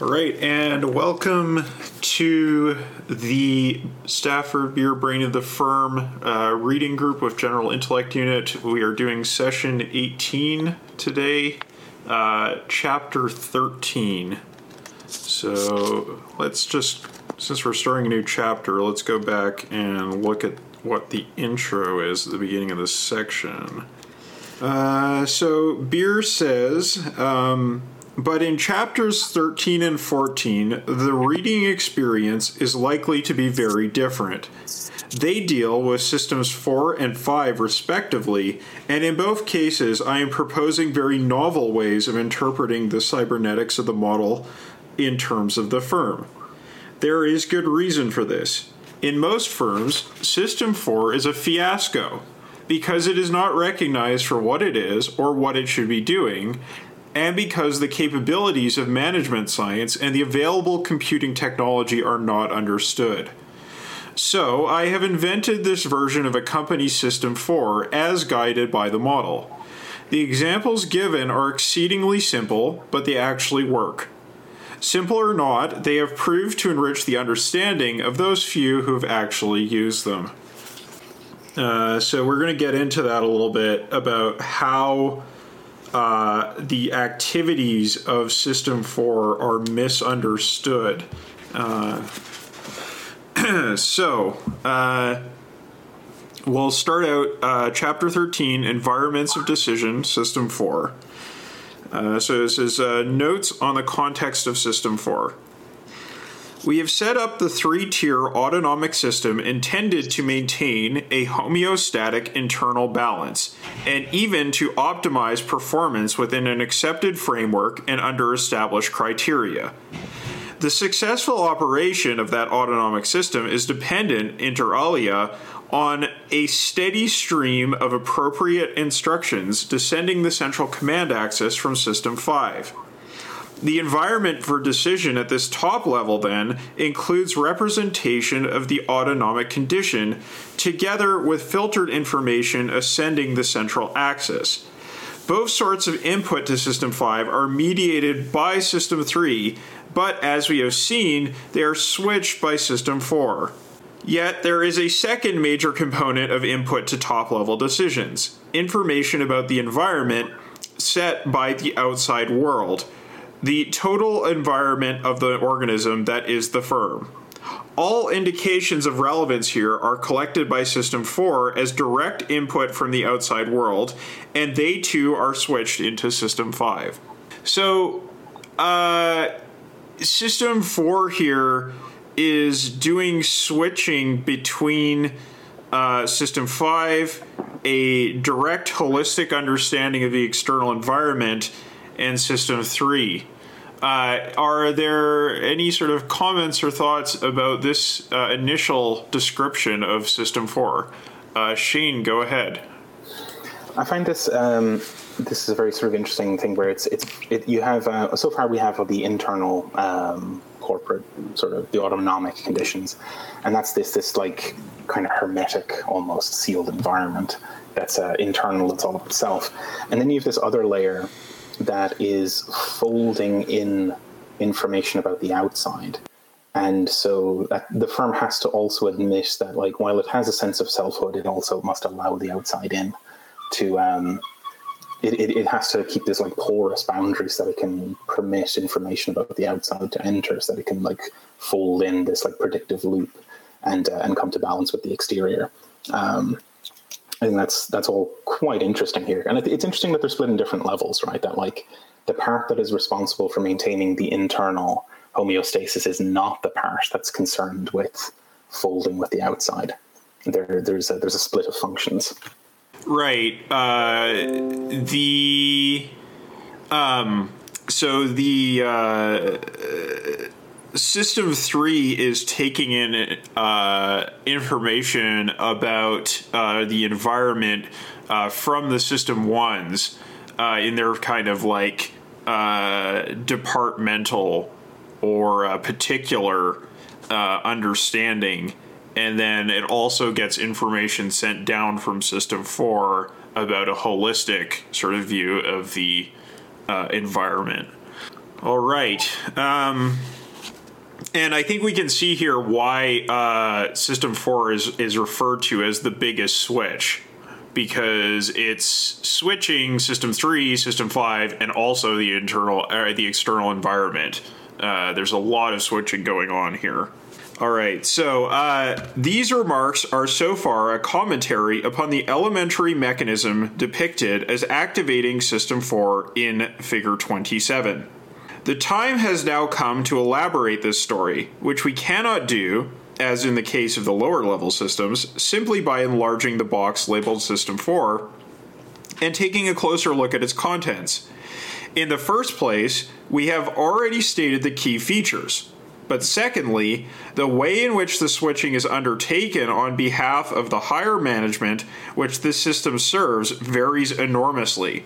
All right, and welcome to the Stafford Beer Brain of the Firm uh, reading group with General Intellect Unit. We are doing session 18 today, uh, chapter 13. So let's just, since we're starting a new chapter, let's go back and look at what the intro is at the beginning of this section. Uh, so Beer says, um, but in chapters 13 and 14, the reading experience is likely to be very different. They deal with systems 4 and 5 respectively, and in both cases, I am proposing very novel ways of interpreting the cybernetics of the model in terms of the firm. There is good reason for this. In most firms, System 4 is a fiasco because it is not recognized for what it is or what it should be doing, and because the capabilities of management science and the available computing technology are not understood. So, I have invented this version of a company System 4 as guided by the model. The examples given are exceedingly simple, but they actually work. Simple or not, they have proved to enrich the understanding of those few who have actually used them. Uh, so, we're going to get into that a little bit about how uh, the activities of System 4 are misunderstood. Uh, so, uh, we'll start out uh, Chapter 13 Environments of Decision, System 4. Uh, so, this is uh, notes on the context of System 4. We have set up the three tier autonomic system intended to maintain a homeostatic internal balance and even to optimize performance within an accepted framework and under established criteria. The successful operation of that autonomic system is dependent, inter alia, on a steady stream of appropriate instructions descending the central command axis from System 5. The environment for decision at this top level then includes representation of the autonomic condition together with filtered information ascending the central axis. Both sorts of input to System 5 are mediated by System 3, but as we have seen, they are switched by System 4. Yet there is a second major component of input to top level decisions information about the environment set by the outside world the total environment of the organism that is the firm. All indications of relevance here are collected by System 4 as direct input from the outside world, and they too are switched into System 5. So, uh, System 4 here is doing switching between uh, System 5, a direct holistic understanding of the external environment, and System 3 uh, are there any sort of comments or thoughts about this uh, initial description of System 4? Uh, Shane, go ahead. I find this um, this is a very sort of interesting thing where it's it's it, you have uh, so far we have the internal um, corporate sort of the autonomic conditions, and that's this this like kind of hermetic almost sealed environment that's uh, internal. It's all of itself, and then you have this other layer that is folding in information about the outside. And so the firm has to also admit that, like, while it has a sense of selfhood, it also must allow the outside in to. Um, it, it, it, has to keep this like porous boundary so that it can permit information about the outside to enter, so that it can like fold in this like predictive loop and uh, and come to balance with the exterior. Um, I think that's that's all quite interesting here, and it's interesting that they're split in different levels, right? That like the part that is responsible for maintaining the internal homeostasis is not the part that's concerned with folding with the outside. There, there's a, there's a split of functions. Right. Uh, the um, so the uh, System 3 is taking in uh, information about uh, the environment uh, from the System 1s uh, in their kind of like uh, departmental or particular uh, understanding. And then it also gets information sent down from System 4 about a holistic sort of view of the environment. All right. Um, and I think we can see here why uh, System 4 is, is referred to as the biggest switch. Because it's switching System 3, System 5, and also the internal, uh, the external environment. Uh, there's a lot of switching going on here. All right, so uh, these remarks are so far a commentary upon the elementary mechanism depicted as activating System 4 in Figure 27. The time has now come to elaborate this story, which we cannot do, as in the case of the lower level systems, simply by enlarging the box labeled System 4 and taking a closer look at its contents. In the first place, we have already stated the key features. But secondly, the way in which the switching is undertaken on behalf of the higher management which this system serves varies enormously.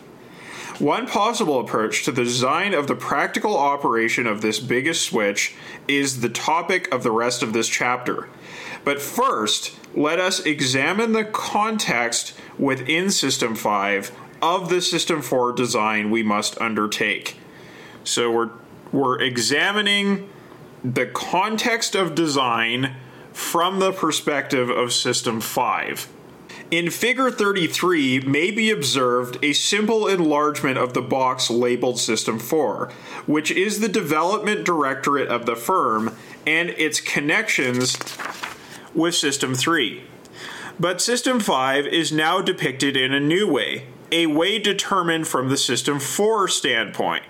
One possible approach to the design of the practical operation of this biggest switch is the topic of the rest of this chapter. But first, let us examine the context within System 5 of the System 4 design we must undertake. So we're we're examining the context of design from the perspective of System 5. In Figure 33 may be observed a simple enlargement of the box labeled System 4, which is the development directorate of the firm and its connections with System 3. But System 5 is now depicted in a new way, a way determined from the System 4 standpoint.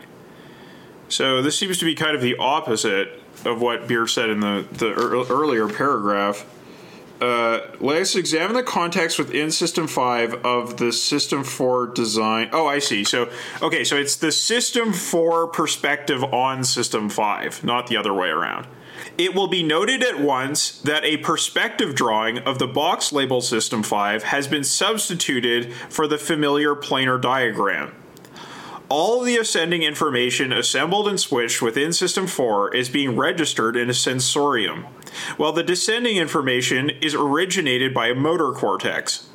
So this seems to be kind of the opposite of what Beer said in the, the earlier paragraph. Uh, let's examine the context within System 5 of the System 4 design. Oh, I see. So, okay, so it's the System 4 perspective on System 5, not the other way around. It will be noted at once that a perspective drawing of the box label System 5 has been substituted for the familiar planar diagram. All the ascending information assembled and switched within System 4 is being registered in a sensorium, while the descending information is originated by a motor cortex.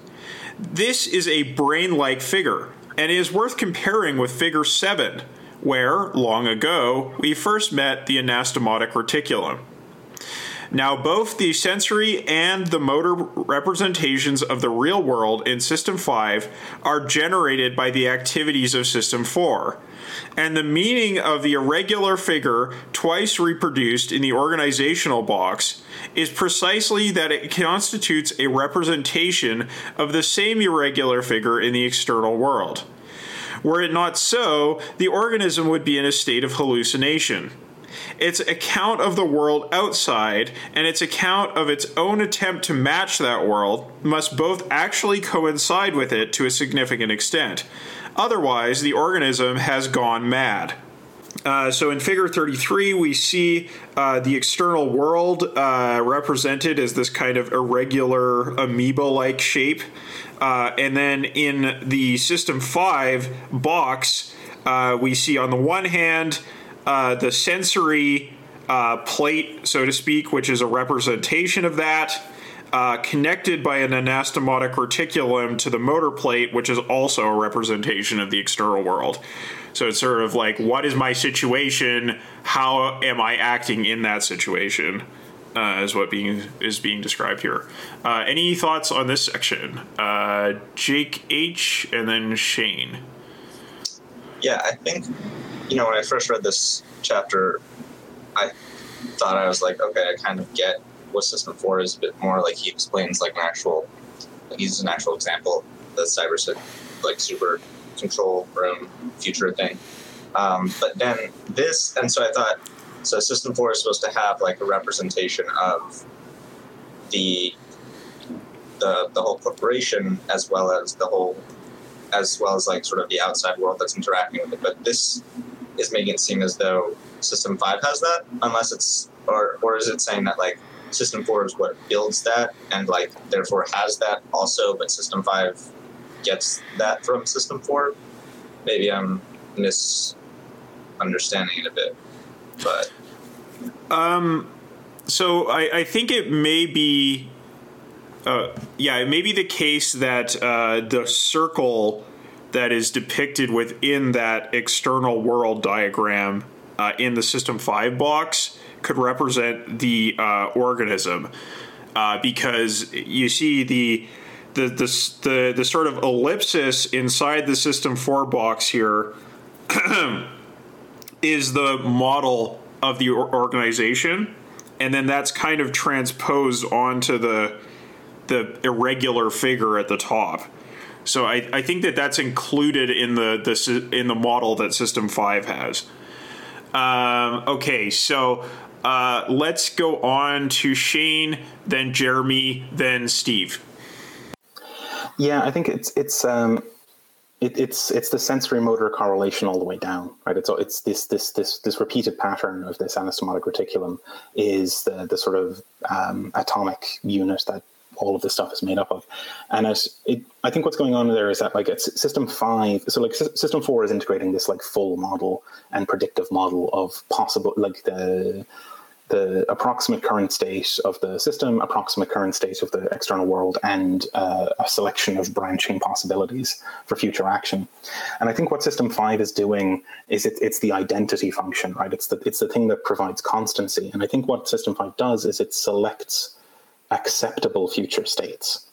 This is a brain like figure, and is worth comparing with Figure 7, where, long ago, we first met the anastomotic reticulum. Now, both the sensory and the motor representations of the real world in System 5 are generated by the activities of System 4. And the meaning of the irregular figure twice reproduced in the organizational box is precisely that it constitutes a representation of the same irregular figure in the external world. Were it not so, the organism would be in a state of hallucination its account of the world outside and its account of its own attempt to match that world must both actually coincide with it to a significant extent. Otherwise, the organism has gone mad. Uh, so in figure 33, we see uh, the external world uh, represented as this kind of irregular amoeba like shape. Uh, and then in the System 5 box, uh, we see on the one hand uh, the sensory uh, plate, so to speak, which is a representation of that, uh, connected by an anastomotic reticulum to the motor plate, which is also a representation of the external world. So it's sort of like, what is my situation? How am I acting in that situation? Uh, is what being is being described here. Uh, any thoughts on this section? Uh, Jake H. and then Shane. Yeah, I think you know, when I first read this chapter, I thought I was like, okay, I kind of get what System 4 is a bit more like he explains like an actual, like he's an actual example, the cyber like super control room future thing. Um, but then this, and so I thought, so System 4 is supposed to have like a representation of the the the whole corporation as well as the whole as well as like sort of the outside world that's interacting with it. But this is making it seem as though System Five has that, unless it's or or is it saying that like System Four is what builds that and like therefore has that also, but System Five gets that from System Four? Maybe I'm misunderstanding it a bit, but um, so I, I think it may be. Uh, yeah, it may be the case that uh, the circle that is depicted within that external world diagram uh, in the System 5 box could represent the uh, organism. Uh, because you see the the, the the the sort of ellipsis inside the System 4 box here is the model of the organization, and then that's kind of transposed onto the the irregular figure at the top. So I, I think that that's included in the, the in the model that System Five has. Um, okay, so uh, let's go on to Shane, then Jeremy, then Steve. Yeah, I think it's it's um, it, it's it's the sensory motor correlation all the way down, right? It's it's this this this this repeated pattern of this anastomotic reticulum is the the sort of um, atomic unit that all of this stuff is made up of. And it, it, I think what's going on there is that like it's system five, so like system four is integrating this like full model and predictive model of possible like the the approximate current state of the system, approximate current state of the external world, and uh, a selection of branching possibilities for future action. And I think what System Five is doing is it, it's the identity function, right? It's the it's the thing that provides constancy. And I think what System Five does is it selects acceptable future states.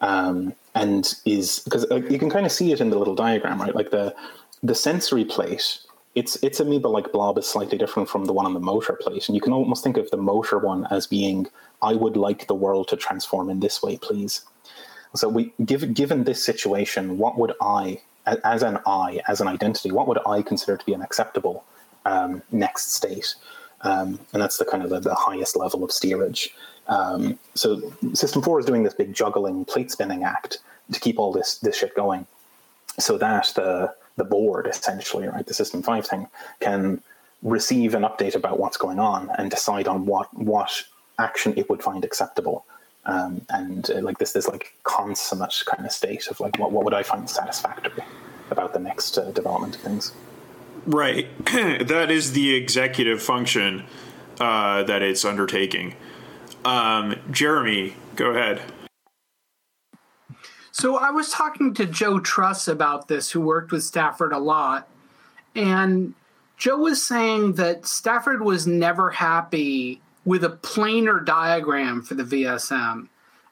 Um, and is because you can kind of see it in the little diagram, right? Like the the sensory plate its its amoeba like blob is slightly different from the one on the motor plate, and you can almost think of the motor one as being, "I would like the world to transform in this way, please." So, we given given this situation, what would I, as an I, as an identity, what would I consider to be an acceptable um, next state? Um, and that's the kind of the, the highest level of steerage. Um, so, System Four is doing this big juggling, plate spinning act to keep all this this shit going, so that the the board essentially, right, the System Five thing, can receive an update about what's going on and decide on what what action it would find acceptable. Um, and uh, like this, this like consummate kind of state of like what what would I find satisfactory about the next uh, development of things. Right, that is the executive function uh, that it's undertaking. Um, Jeremy, go ahead. So I was talking to Joe Truss about this, who worked with Stafford a lot. And Joe was saying that Stafford was never happy with a planar diagram for the VSM,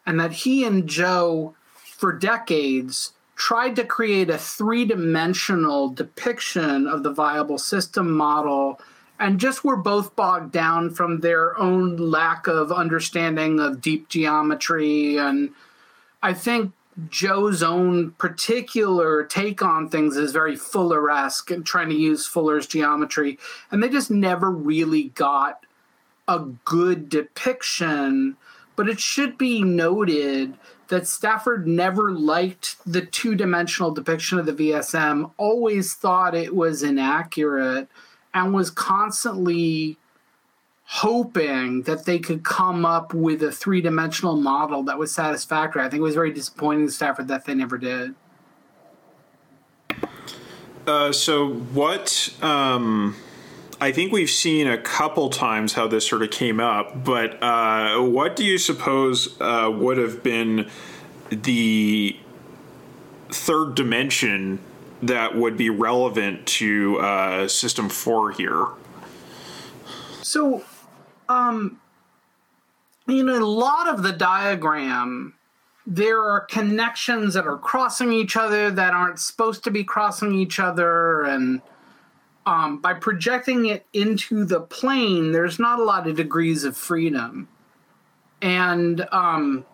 and that he and Joe, for decades, tried to create a three dimensional depiction of the viable system model and just were both bogged down from their own lack of understanding of deep geometry. And I think Joe's own particular take on things is very Fuller-esque and trying to use Fuller's geometry, and they just never really got a good depiction. But it should be noted that Stafford never liked the two-dimensional depiction of the VSM, always thought it was inaccurate, and was constantly hoping that they could come up with a three dimensional model that was satisfactory. I think it was very disappointing to Stafford that they never did. Uh, so what? Um, I think we've seen a couple times how this sort of came up, but uh, what do you suppose uh, would have been the third dimension that would be relevant to uh, System Four here? So um, in a lot of the diagram, there are connections that are crossing each other that aren't supposed to be crossing each other, and um, by projecting it into the plane, there's not a lot of degrees of freedom, and um,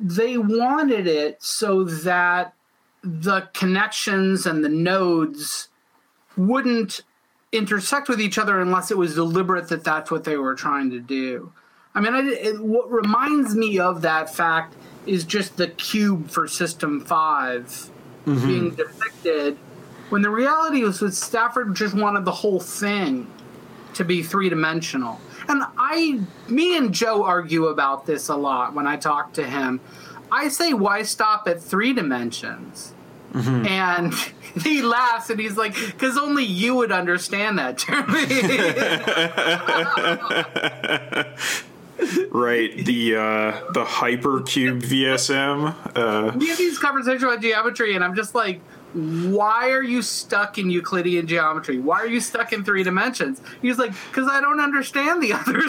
they wanted it so that the connections and the nodes wouldn't intersect with each other unless it was deliberate that that's what they were trying to do. I mean, I, it, what reminds me of that fact is just the cube for System 5 mm-hmm. being depicted, when the reality was that Stafford just wanted the whole thing to be three dimensional. And I, me and Joe argue about this a lot when I talk to him. I say, why stop at three dimensions? Mm-hmm. And he laughs and he's like, because only you would understand that, Jeremy. right, the uh, the hypercube VSM. Uh. We have these conversations about geometry, and I'm just like, why are you stuck in Euclidean geometry? Why are you stuck in three dimensions? He's like, because I don't understand the other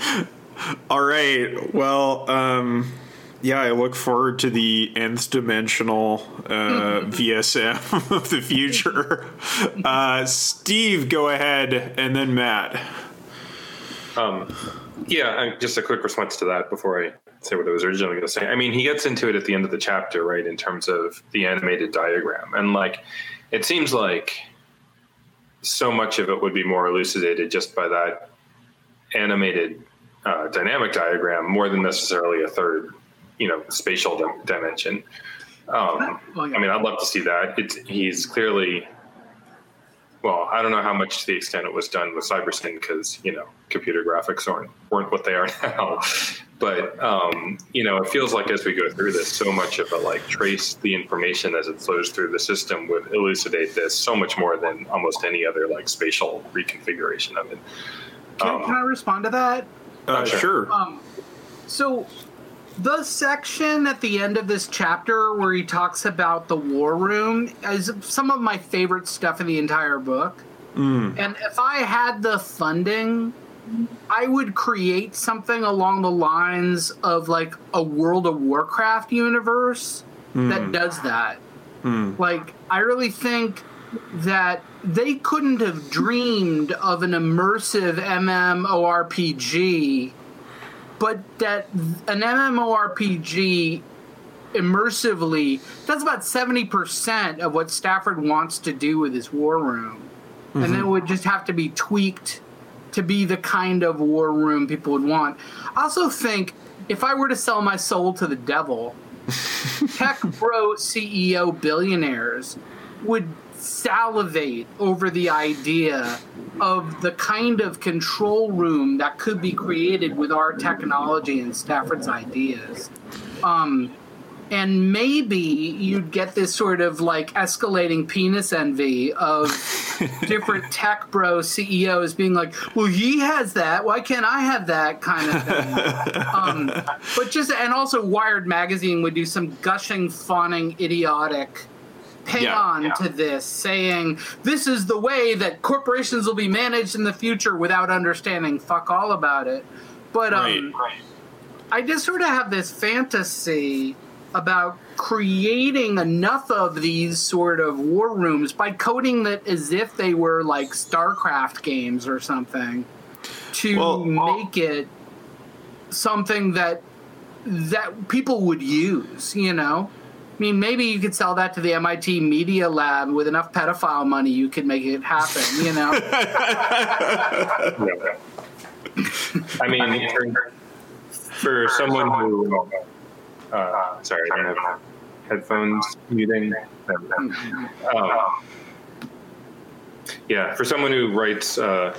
stuff. All right. Well, um, yeah, I look forward to the nth dimensional uh, VSM of the future. Uh, Steve, go ahead, and then Matt. Um, yeah, just a quick response to that before I say what I was originally going to say. I mean, he gets into it at the end of the chapter, right, in terms of the animated diagram. And, like, it seems like so much of it would be more elucidated just by that animated uh, dynamic diagram more than necessarily a third, you know, spatial dim- dimension. Um, I mean, I'd love to see that. It's, he's clearly well, I don't know how much to the extent it was done with Cybersyn because you know computer graphics aren't weren't what they are now. but um, you know, it feels like as we go through this, so much of it like trace the information as it flows through the system would elucidate this so much more than almost any other like spatial reconfiguration of it. Can, um, can I respond to that? Uh, sure. sure. Um, so the section at the end of this chapter where he talks about the war room is some of my favorite stuff in the entire book. Mm. And if I had the funding, I would create something along the lines of like a World of Warcraft universe mm. that does that. Mm. Like, I really think that they couldn't have dreamed of an immersive MMORPG but that an MMORPG immersively that's about 70% of what Stafford wants to do with his war room. Mm-hmm. And then it would just have to be tweaked to be the kind of war room people would want. I also think if I were to sell my soul to the devil, tech bro CEO billionaires would salivate over the idea of the kind of control room that could be created with our technology and Stafford's ideas. Um, and maybe you'd get this sort of like escalating penis envy of different tech bro CEOs being like, "Well, he has that. Why can't I have that?" kind of thing. um, but just and also Wired magazine would do some gushing, fawning, idiotic pay yeah, on yeah. to this, saying this is the way that corporations will be managed in the future without understanding fuck all about it. But um, right. I just sort of have this fantasy about creating enough of these sort of war rooms by coding that as if they were like StarCraft games or something to well, make it something that that people would use, you know? I mean, maybe you could sell that to the MIT Media Lab with enough pedophile money, you could make it happen. You know. I mean, for, for someone who, uh, sorry, I don't have headphones muting. Um, yeah, for someone who writes uh,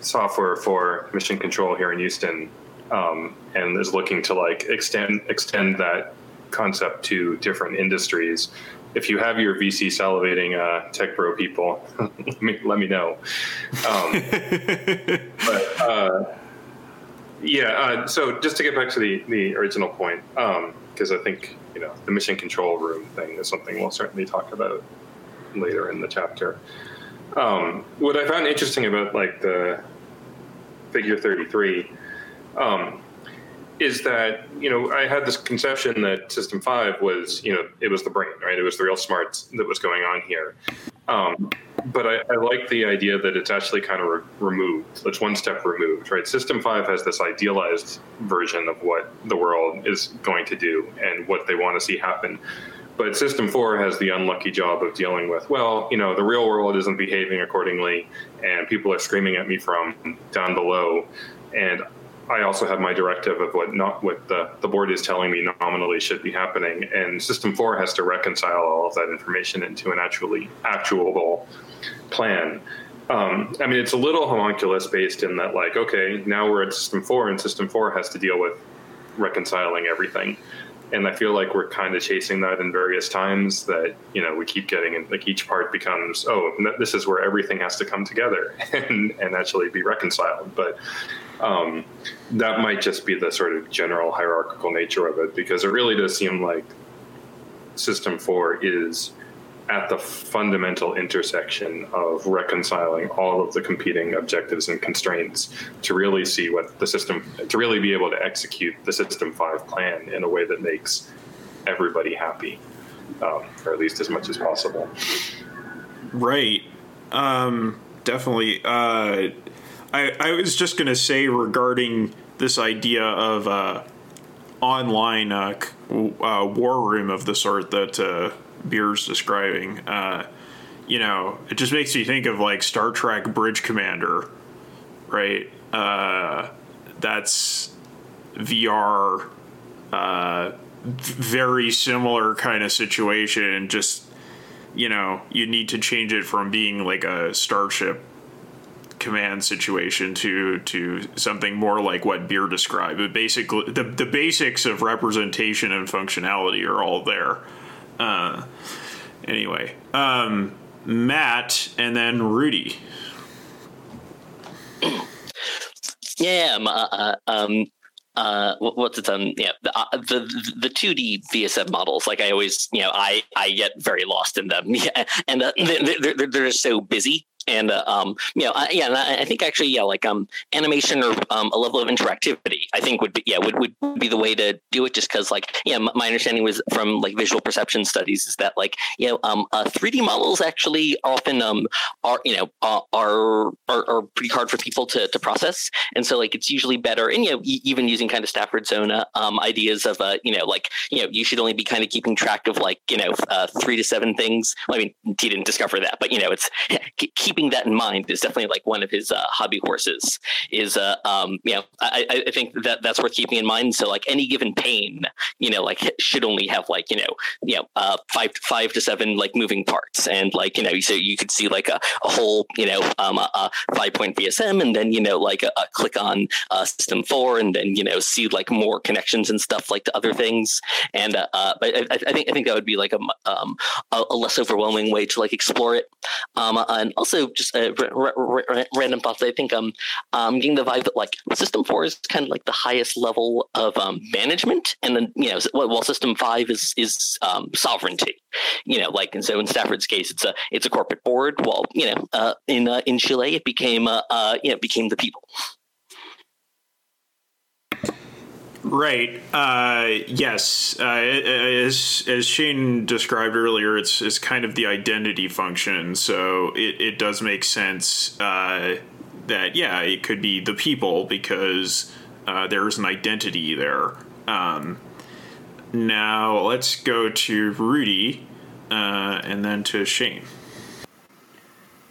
software for mission control here in Houston, um, and is looking to like extend extend that concept to different industries. If you have your VC salivating uh, tech bro people, let, me, let me know. Um, but uh, yeah, uh, so just to get back to the, the original point, because um, I think you know the mission control room thing is something we'll certainly talk about later in the chapter. Um, what I found interesting about like the figure 33 um, is that you know I had this conception that System Five was you know it was the brain, right? It was the real smarts that was going on here. Um, but I, I, like the idea that it's actually kind of re- removed. It's one step removed, right? System Five has this idealized version of what the world is going to do and what they want to see happen. But System 4 has the unlucky job of dealing with, well, you know, the real world isn't behaving accordingly, and people are screaming at me from down below. And I also have my directive of what not what the, the board is telling me nominally should be happening, and System Four has to reconcile all of that information into an actually actual plan. Um, I mean, it's a little homunculus based in that, like, okay, now we're at System Four, and System Four has to deal with reconciling everything. And I feel like we're kind of chasing that in various times. That you know, we keep getting in, like each part becomes, oh, this is where everything has to come together and and actually be reconciled. But Um, that might just be the sort of general hierarchical nature of it, because it really does seem like System 4 is at the fundamental intersection of reconciling all of the competing objectives and constraints to really see what the system, to really be able to execute the System 5 plan in a way that makes everybody happy, um, or at least as much as possible. Right. Um, definitely. Uh, I, I was just going to say regarding this idea of uh, online uh, uh, war room of the sort that uh, Beer's describing. Uh, you know, it just makes me think of like Star Trek Bridge Commander, right? Uh, that's VR, uh, very similar kind of situation. Just you know, you need to change it from being like a starship command situation to to something more like what Beer described. But basically, the the basics of representation and functionality are all there. Uh, anyway, um, Matt, and then Rudy. Yeah, um, uh, uh, um, uh, what's it um yeah the, uh, the the 2d vsm models like i always you know i i get very lost in them yeah and uh, they're, they're, they're so busy and uh, um, you know, I, yeah, and I, I, think actually, yeah, like um, animation or um, a level of interactivity, I think would be yeah would, would be the way to do it. Just because, like, yeah, my understanding was from like visual perception studies is that like you know, um, uh, 3D models actually often um are you know uh, are, are, are pretty hard for people to to process, and so like it's usually better, and you know, e- even using kind of Stafford Zona um ideas of uh you know like you know you should only be kind of keeping track of like you know uh, three to seven things. Well, I mean, he didn't discover that, but you know, it's keep keeping that in mind is definitely like one of his uh, hobby horses. Is uh, um, you know, I, I think that that's worth keeping in mind. So like any given pane, you know, like should only have like you know, you know, uh, five five to seven like moving parts, and like you know, so you could see like a, a whole you know, um, a, a five point VSM, and then you know, like a, a click on uh, system four, and then you know, see like more connections and stuff like to other things. And uh, uh but I, I, think I think that would be like a um, a, less overwhelming way to like explore it. Um, and also just uh, r- r- r- random thoughts. I think um, I'm getting the vibe that like System Four is kind of like the highest level of um, management, and then you know, while System Five is is um, sovereignty. You know, like and so in Stafford's case, it's a it's a corporate board. While you know, uh, in uh, in Chile, it became uh, uh, you know it became the people. Right. Uh, yes. Uh, as as Shane described earlier, it's it's kind of the identity function. So it, it does make sense uh, that yeah, it could be the people because uh, there's an identity there. Um, now let's go to Rudy, uh, and then to Shane.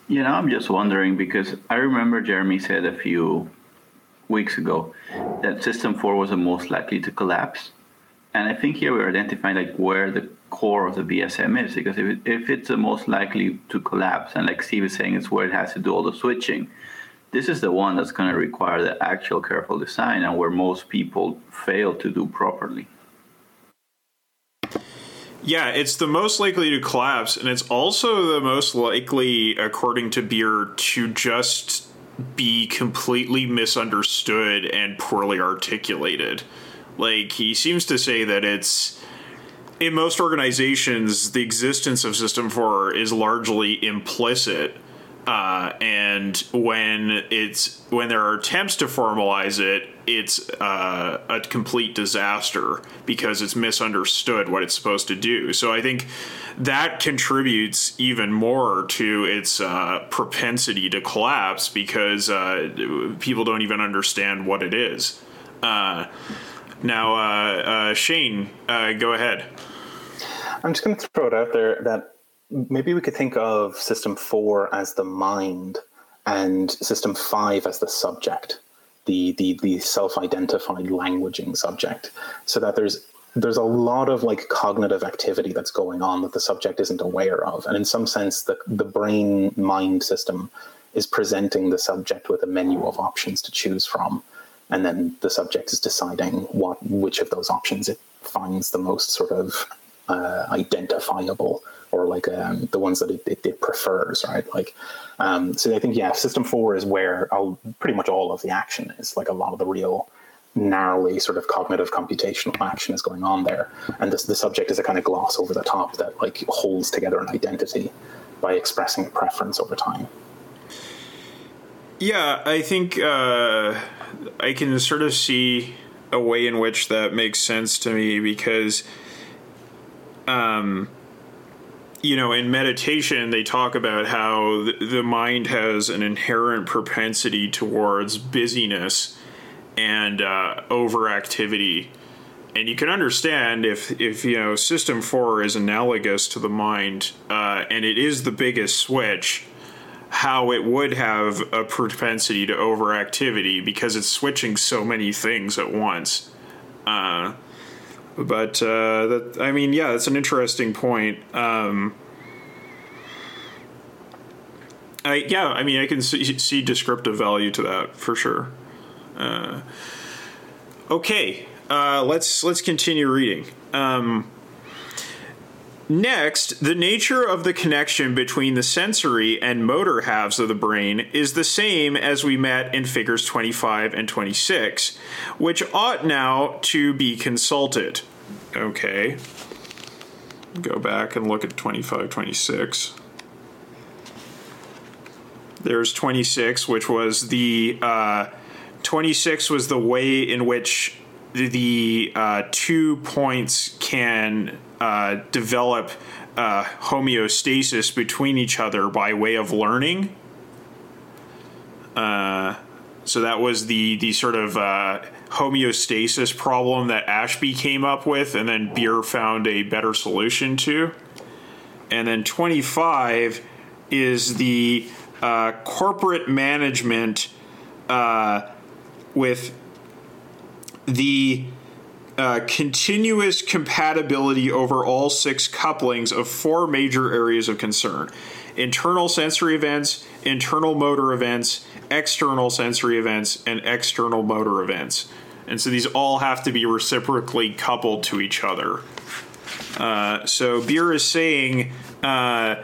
You know, I'm just wondering because I remember Jeremy said a few weeks ago that system 4 was the most likely to collapse. And I think here we're identifying like where the core of the VSM is because if, it, if it's the most likely to collapse, and like Steve is saying, it's where it has to do all the switching, this is the one that's going to require the actual careful design and where most people fail to do properly. Yeah, it's the most likely to collapse, and it's also the most likely, according to Beer, to just be completely misunderstood and poorly articulated. Like, he seems to say that it's. In most organizations, the existence of System 4 is largely implicit. Uh, and when it's when there are attempts to formalize it, it's uh, a complete disaster because it's misunderstood what it's supposed to do. So I think that contributes even more to its uh, propensity to collapse because uh, people don't even understand what it is. Uh, now, uh, uh, Shane, go ahead. I'm just going to throw it out there that maybe we could think of System 4 as the mind and System 5 as the subject the the, the self-identified languaging subject. So that there's there's a lot of like cognitive activity that's going on that the subject isn't aware of. And in some sense the the brain mind system is presenting the subject with a menu of options to choose from. And then the subject is deciding what which of those options it finds the most sort of uh, identifiable or like um, the ones that it, it, it prefers, right? Like, um, so I think yeah, system four is where all, pretty much all of the action is. Like a lot of the real narrowly sort of cognitive computational action is going on there, and this, the subject is a kind of gloss over the top that like holds together an identity by expressing a preference over time. Yeah, I think uh, I can sort of see a way in which that makes sense to me because, um, you know, in meditation, they talk about how the mind has an inherent propensity towards busyness and uh, overactivity. And you can understand if, if you know system four is analogous to the mind, uh, and it is the biggest switch, how it would have a propensity to overactivity because it's switching so many things at once. Uh, but uh, that I mean, yeah, that's an interesting point. Um, I yeah, I mean, I can see, see descriptive value to that for sure. Uh, okay, uh, let's let's continue reading. Um, next, the nature of the connection between the sensory and motor halves of the brain is the same as we met in figures 25 and 26, which ought now to be consulted. Okay. Go back and look at 25, 26 there's 26 which was the uh, 26 was the way in which the uh, two points can uh, develop uh, homeostasis between each other by way of learning. Uh, so that was the the sort of uh, homeostasis problem that Ashby came up with, and then Beer found a better solution to. And then 25 is the uh, corporate management with the uh, continuous compatibility over all six couplings of four major areas of concern internal sensory events, internal motor events, external sensory events, and external motor events. And so these all have to be reciprocally coupled to each other. Uh, so Beer is saying uh,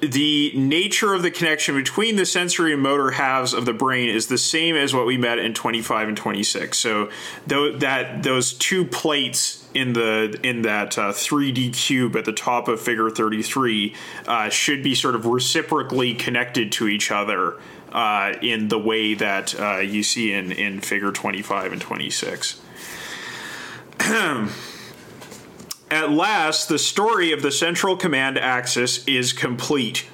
the nature of the connection between the sensory and motor halves of the brain is the same as what we met in 25 and 26. So th- that those two plates in the in that uh, 3D cube at the top of Figure 33 uh, should be sort of reciprocally connected to each other uh, in the way that uh, you see in in Figure 25 and 26. At last, the story of the Central Command axis is complete.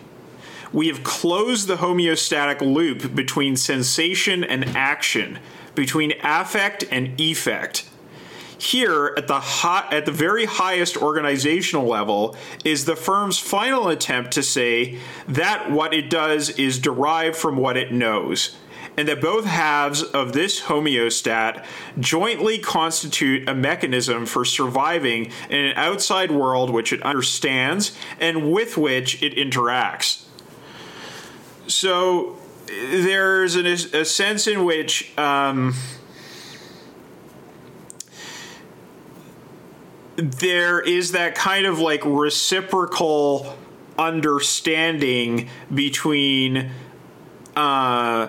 We have closed the homeostatic loop between sensation and action, between affect and effect. Here, at the at the very highest organizational level, is the firm's final attempt to say that what it does is derived from what it knows and that both halves of this homeostat jointly constitute a mechanism for surviving in an outside world which it understands and with which it interacts. So there's an, a sense in which. Um, there is that kind of like reciprocal understanding between uh,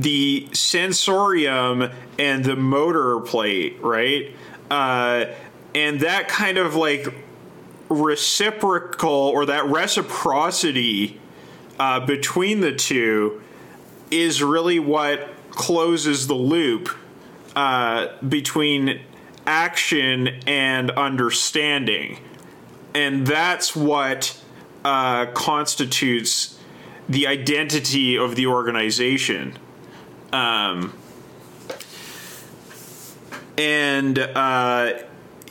the sensorium and the motor plate, right? Uh, and that kind of like reciprocal or that reciprocity uh, between the two is really what closes the loop uh, between action and understanding. And that's what uh, constitutes the identity of the organization. Um, and uh,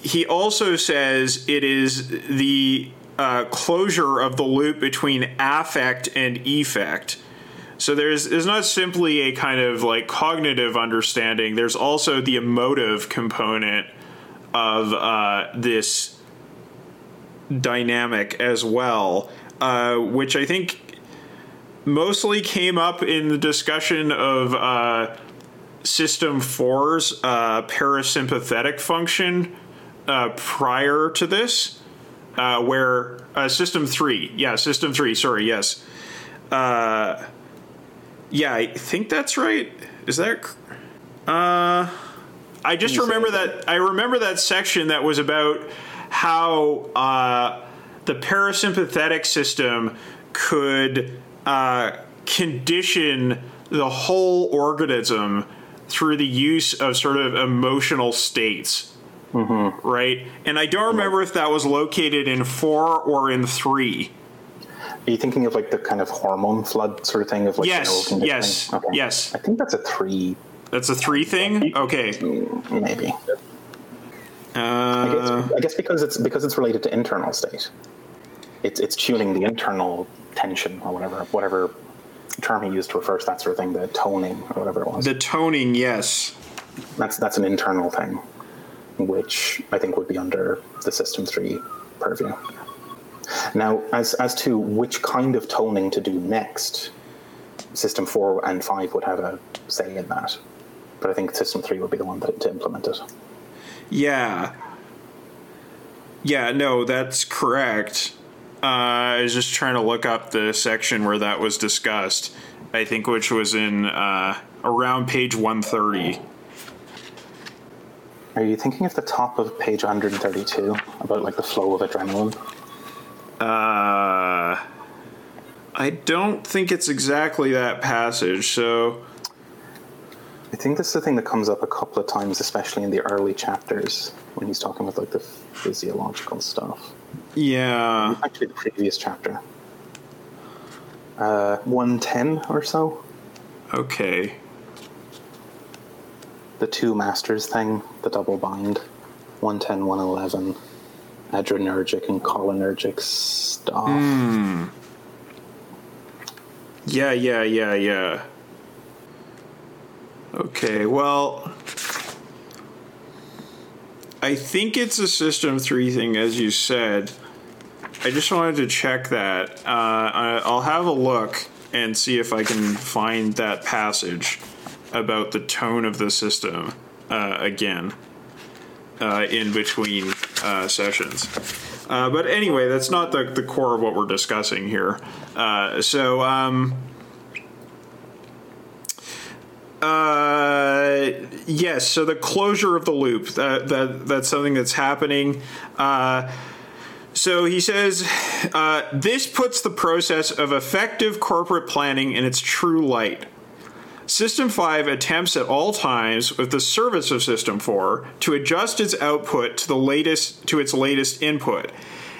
he also says it is the uh, closure of the loop between affect and effect. So there's there's not simply a kind of like cognitive understanding. There's also the emotive component of uh, this dynamic as well, uh, which I think mostly came up in the discussion of uh, System 4's uh, parasympathetic function uh, prior to this. uh, where uh, system three, yeah, system three. Sorry, yes. Uh, yeah, I think that's right. Is that? Uh, I just Can you say remember it? that. I remember that section that was about how uh, the parasympathetic system could uh, condition the whole organism through the use of sort of emotional states. Right? And I don't remember if that was located in four or in three. Are you thinking of like the kind of hormone flood sort of thing of like Yes, neural conditioning? yes, yes. I think that's a three, That's a three thing? Okay. maybe. I Uh, guess, I guess because it's because it's related to internal state. It's it's tuning the internal tension or whatever whatever term he used to refer to that sort of thing, the toning or whatever it was. the toning, yes. that's that's an internal thing, which I think would be under the System Three purview. Now, as as to which kind of toning to do next, System Four and Five would have a say in that, but I think System Three would be the one that, to implement it. Yeah. Yeah, no, that's correct. Uh, I was just trying to look up the section where that was discussed. I think which was in uh, around page 130. Are you thinking of the top of page 132 about like the flow of adrenaline? Uh, I don't think it's exactly that passage. So I think this is the thing that comes up a couple of times, especially in the early chapters when he's talking about like the physiological stuff. Yeah, Actually, the previous chapter, uh, one ten or so, okay. the two masters thing, the double bind, 110, 111, adrenergic and cholinergic stuff. Yeah, yeah, yeah, yeah. Okay, well, I think it's a System 3 thing, as you said. I just wanted to check that. Uh, I- I'll have a look and see if I can find that passage about the tone of the system uh, again uh, in between uh, sessions. Uh, but anyway, that's not the, the core of what we're discussing here. Uh, so, um, uh, yes. So the closure of the loop that, that that's something that's happening. So he says uh, this puts the process of effective corporate planning in its true light. System 5 attempts at all times with the service of System 4 to adjust its output to the latest to its latest input.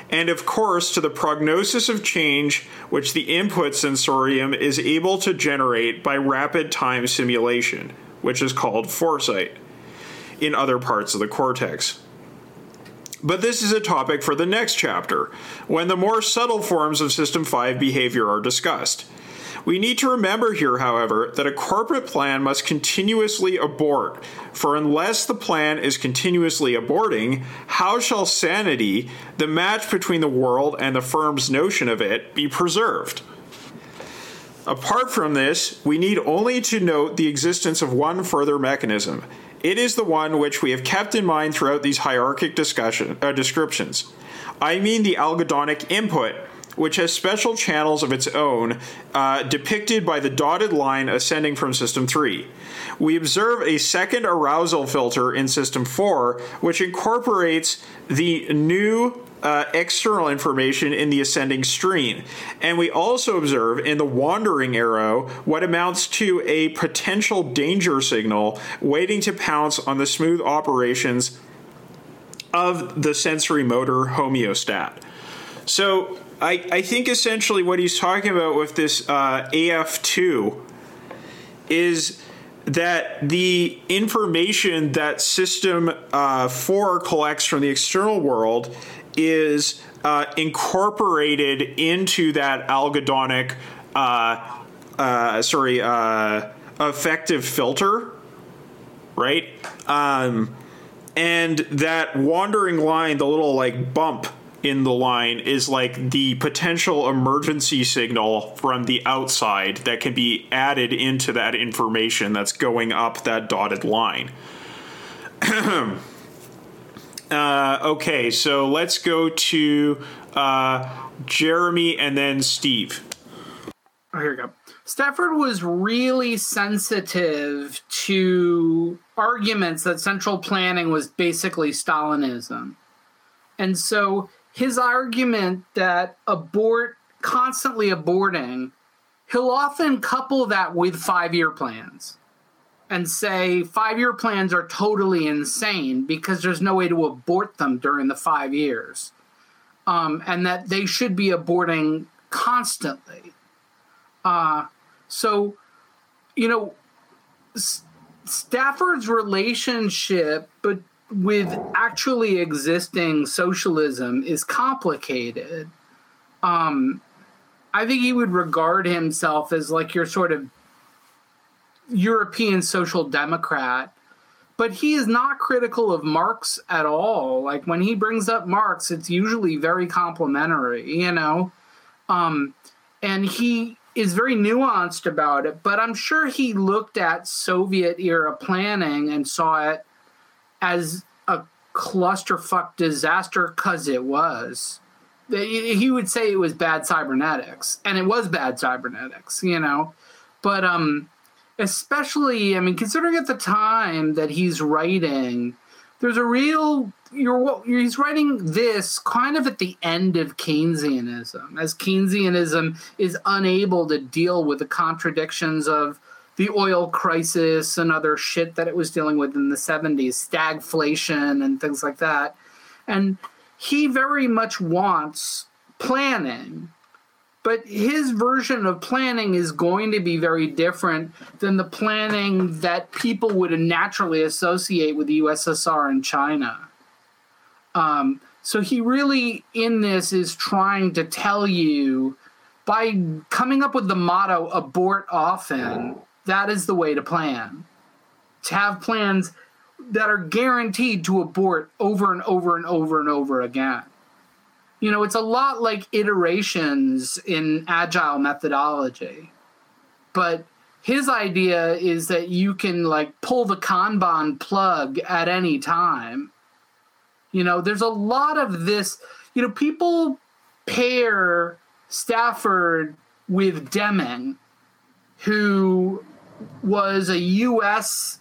And of course to the prognosis of change which the input sensorium is able to generate by rapid time simulation, which is called foresight in other parts of the cortex. But this is a topic for the next chapter, when the more subtle forms of System 5 behavior are discussed. We need to remember here, however, that a corporate plan must continuously abort, for unless the plan is continuously aborting, how shall sanity, the match between the world and the firm's notion of it, be preserved? Apart from this, we need only to note the existence of one further mechanism. It is the one which we have kept in mind throughout these hierarchic discussion, uh, descriptions. I mean the algedonic input, which has special channels of its own, uh, depicted by the dotted line ascending from System 3. We observe a second arousal filter in System 4, which incorporates the new uh, external information in the ascending stream. And we also observe in the wandering arrow what amounts to a potential danger signal waiting to pounce on the smooth operations of the sensory motor homeostat. So I, I think essentially what he's talking about with this uh, AF2 is that the information that system uh, 4 collects from the external world is uh, incorporated into that algedonic uh, uh, sorry uh, effective filter right um, and that wandering line the little like bump in the line is like the potential emergency signal from the outside that can be added into that information that's going up that dotted line. Uh, okay, so let's go to uh, Jeremy and then Steve. Oh, here we go. Stafford was really sensitive to arguments that central planning was basically Stalinism. And so his argument that abort, constantly aborting, he'll often couple that with five year plans and say five year plans are totally insane because there's no way to abort them during the five years. Um, and that they should be aborting constantly. Uh, so, you know, S- Stafford's relationship but with actually existing socialism is complicated. Um, I think he would regard himself as like your sort of European social democrat, but he is not critical of Marx at all. Like when he brings up Marx, it's usually very complimentary, you know? Um, and he is very nuanced about it, but I'm sure he looked at Soviet era planning and saw it as a clusterfuck disaster because it was. He would say it was bad cybernetics, and it was bad cybernetics, you know. But um, especially, I mean, considering at the time that he's writing, there's a real you're he's writing this kind of at the end of Keynesianism, as Keynesianism is unable to deal with the contradictions of the oil crisis and other shit that it was dealing with in the 70s, stagflation and things like that. And he very much wants planning but his version of planning is going to be very different than the planning that people would naturally associate with the USSR and China. Um, so he really, in this, is trying to tell you by coming up with the motto abort often, that is the way to plan. To have plans that are guaranteed to abort over and over and over and over again you know, it's a lot like iterations in agile methodology. But his idea is that you can like pull the Kanban plug at any time. You know, there's a lot of this, you know, people pair Stafford with Deming, who was a US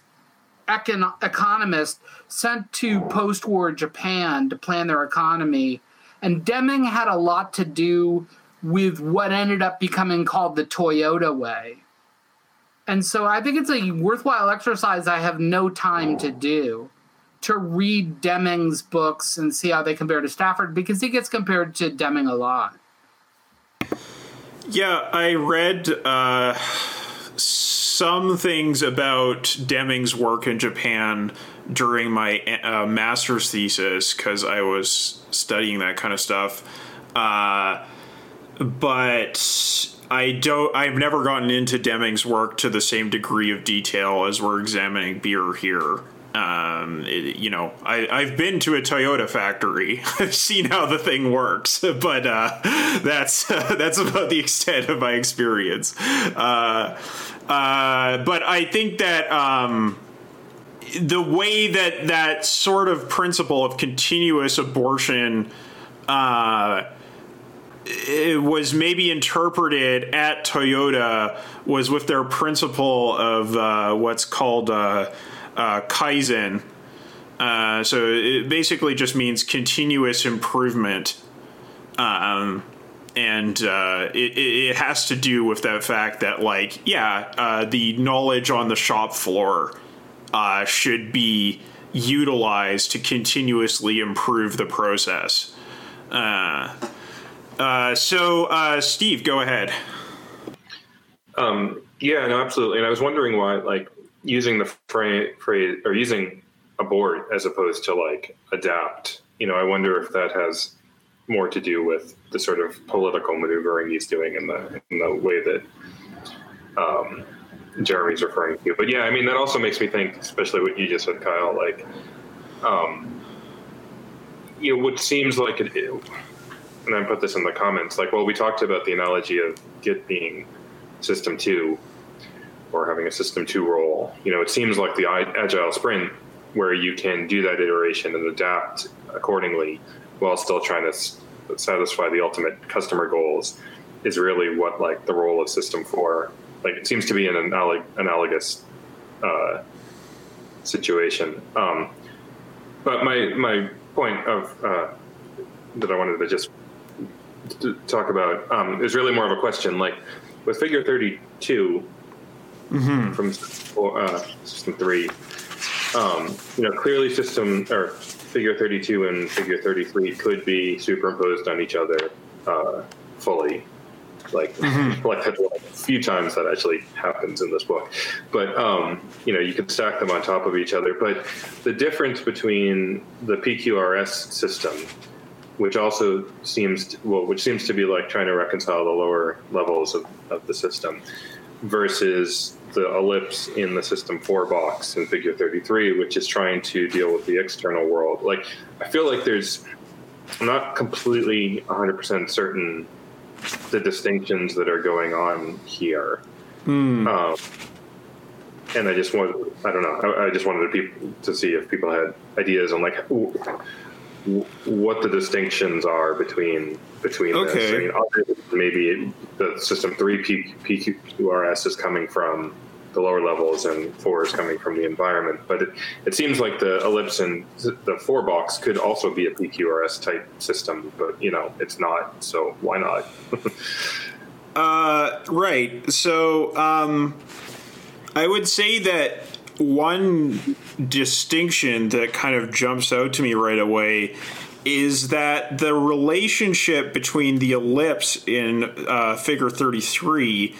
econ- economist sent to post war Japan to plan their economy and Deming had a lot to do with what ended up becoming called the Toyota way. And so I think it's a worthwhile exercise I have no time to do to read Deming's books and see how they compare to Stafford because he gets compared to Deming a lot. Yeah, I read uh, some things about Deming's work in Japan during my uh, master's thesis because I was studying that kind of stuff. Uh, but I don't. I've never gotten into Deming's work to the same degree of detail as we're examining Beer here. Um, it, you know, I, I've been to a Toyota factory. I've seen how the thing works, but uh, that's uh, that's about the extent of my experience. Uh, uh, but I think that um, the way that that sort of principle of continuous abortion uh, was maybe interpreted at Toyota was with their principle of uh, what's called uh, uh, kaizen. Uh, so it basically just means continuous improvement. Um, and uh, it, it, has to do with that fact that, like, yeah, uh, the knowledge on the shop floor uh, should be utilized to continuously improve the process. Uh, uh, so, uh, Steve, go ahead. Um, yeah, no, absolutely. And I was wondering why, like, using the phrase, or using abort as opposed to like adapt. You know, I wonder if that has more to do with the sort of political maneuvering he's doing in the in the way that um, Jeremy's referring to. But yeah, I mean that also makes me think, especially what you just said, Kyle. Like, um, you know, what seems like it, and I put this in the comments. Like, well, we talked about the analogy of Git being system two or having a system two role. You know, it seems like the agile sprint where you can do that iteration and adapt accordingly while still trying to satisfy the ultimate customer goals is really what like the role of system 4 like it seems to be an analog- analogous uh, situation. Um, but my my point of uh, that i wanted to just to talk about um, is really more of a question. Like with figure 32 from uh, system 3 um, you know, clearly system or figure 32 and figure 33 could be superimposed on each other uh, fully. Like, like one of the few times that actually happens in this book. But, um, you know, you could stack them on top of each other. But the difference between the PQRS system, which also seems, to, well, which seems to be like trying to reconcile the lower levels of, of the system, versus the ellipse in the system 4 box in figure 33 which is trying to deal with the external world like i feel like there's i'm not completely 100% certain the distinctions that are going on here um, and i just want i don't know i, I just wanted to, peop to see if people had ideas on like w- w- what the distinctions are between between this. Okay. I mean, maybe the system three P- PQRS is coming from the lower levels and four is coming from the environment. But it, it seems like the ellipse and the four box could also be a PQRS type system, but you know it's not. So why not? Uh, right. So um, I would say that one distinction that kind of jumps out to me right away is that the relationship between the ellipse in uh, figure 33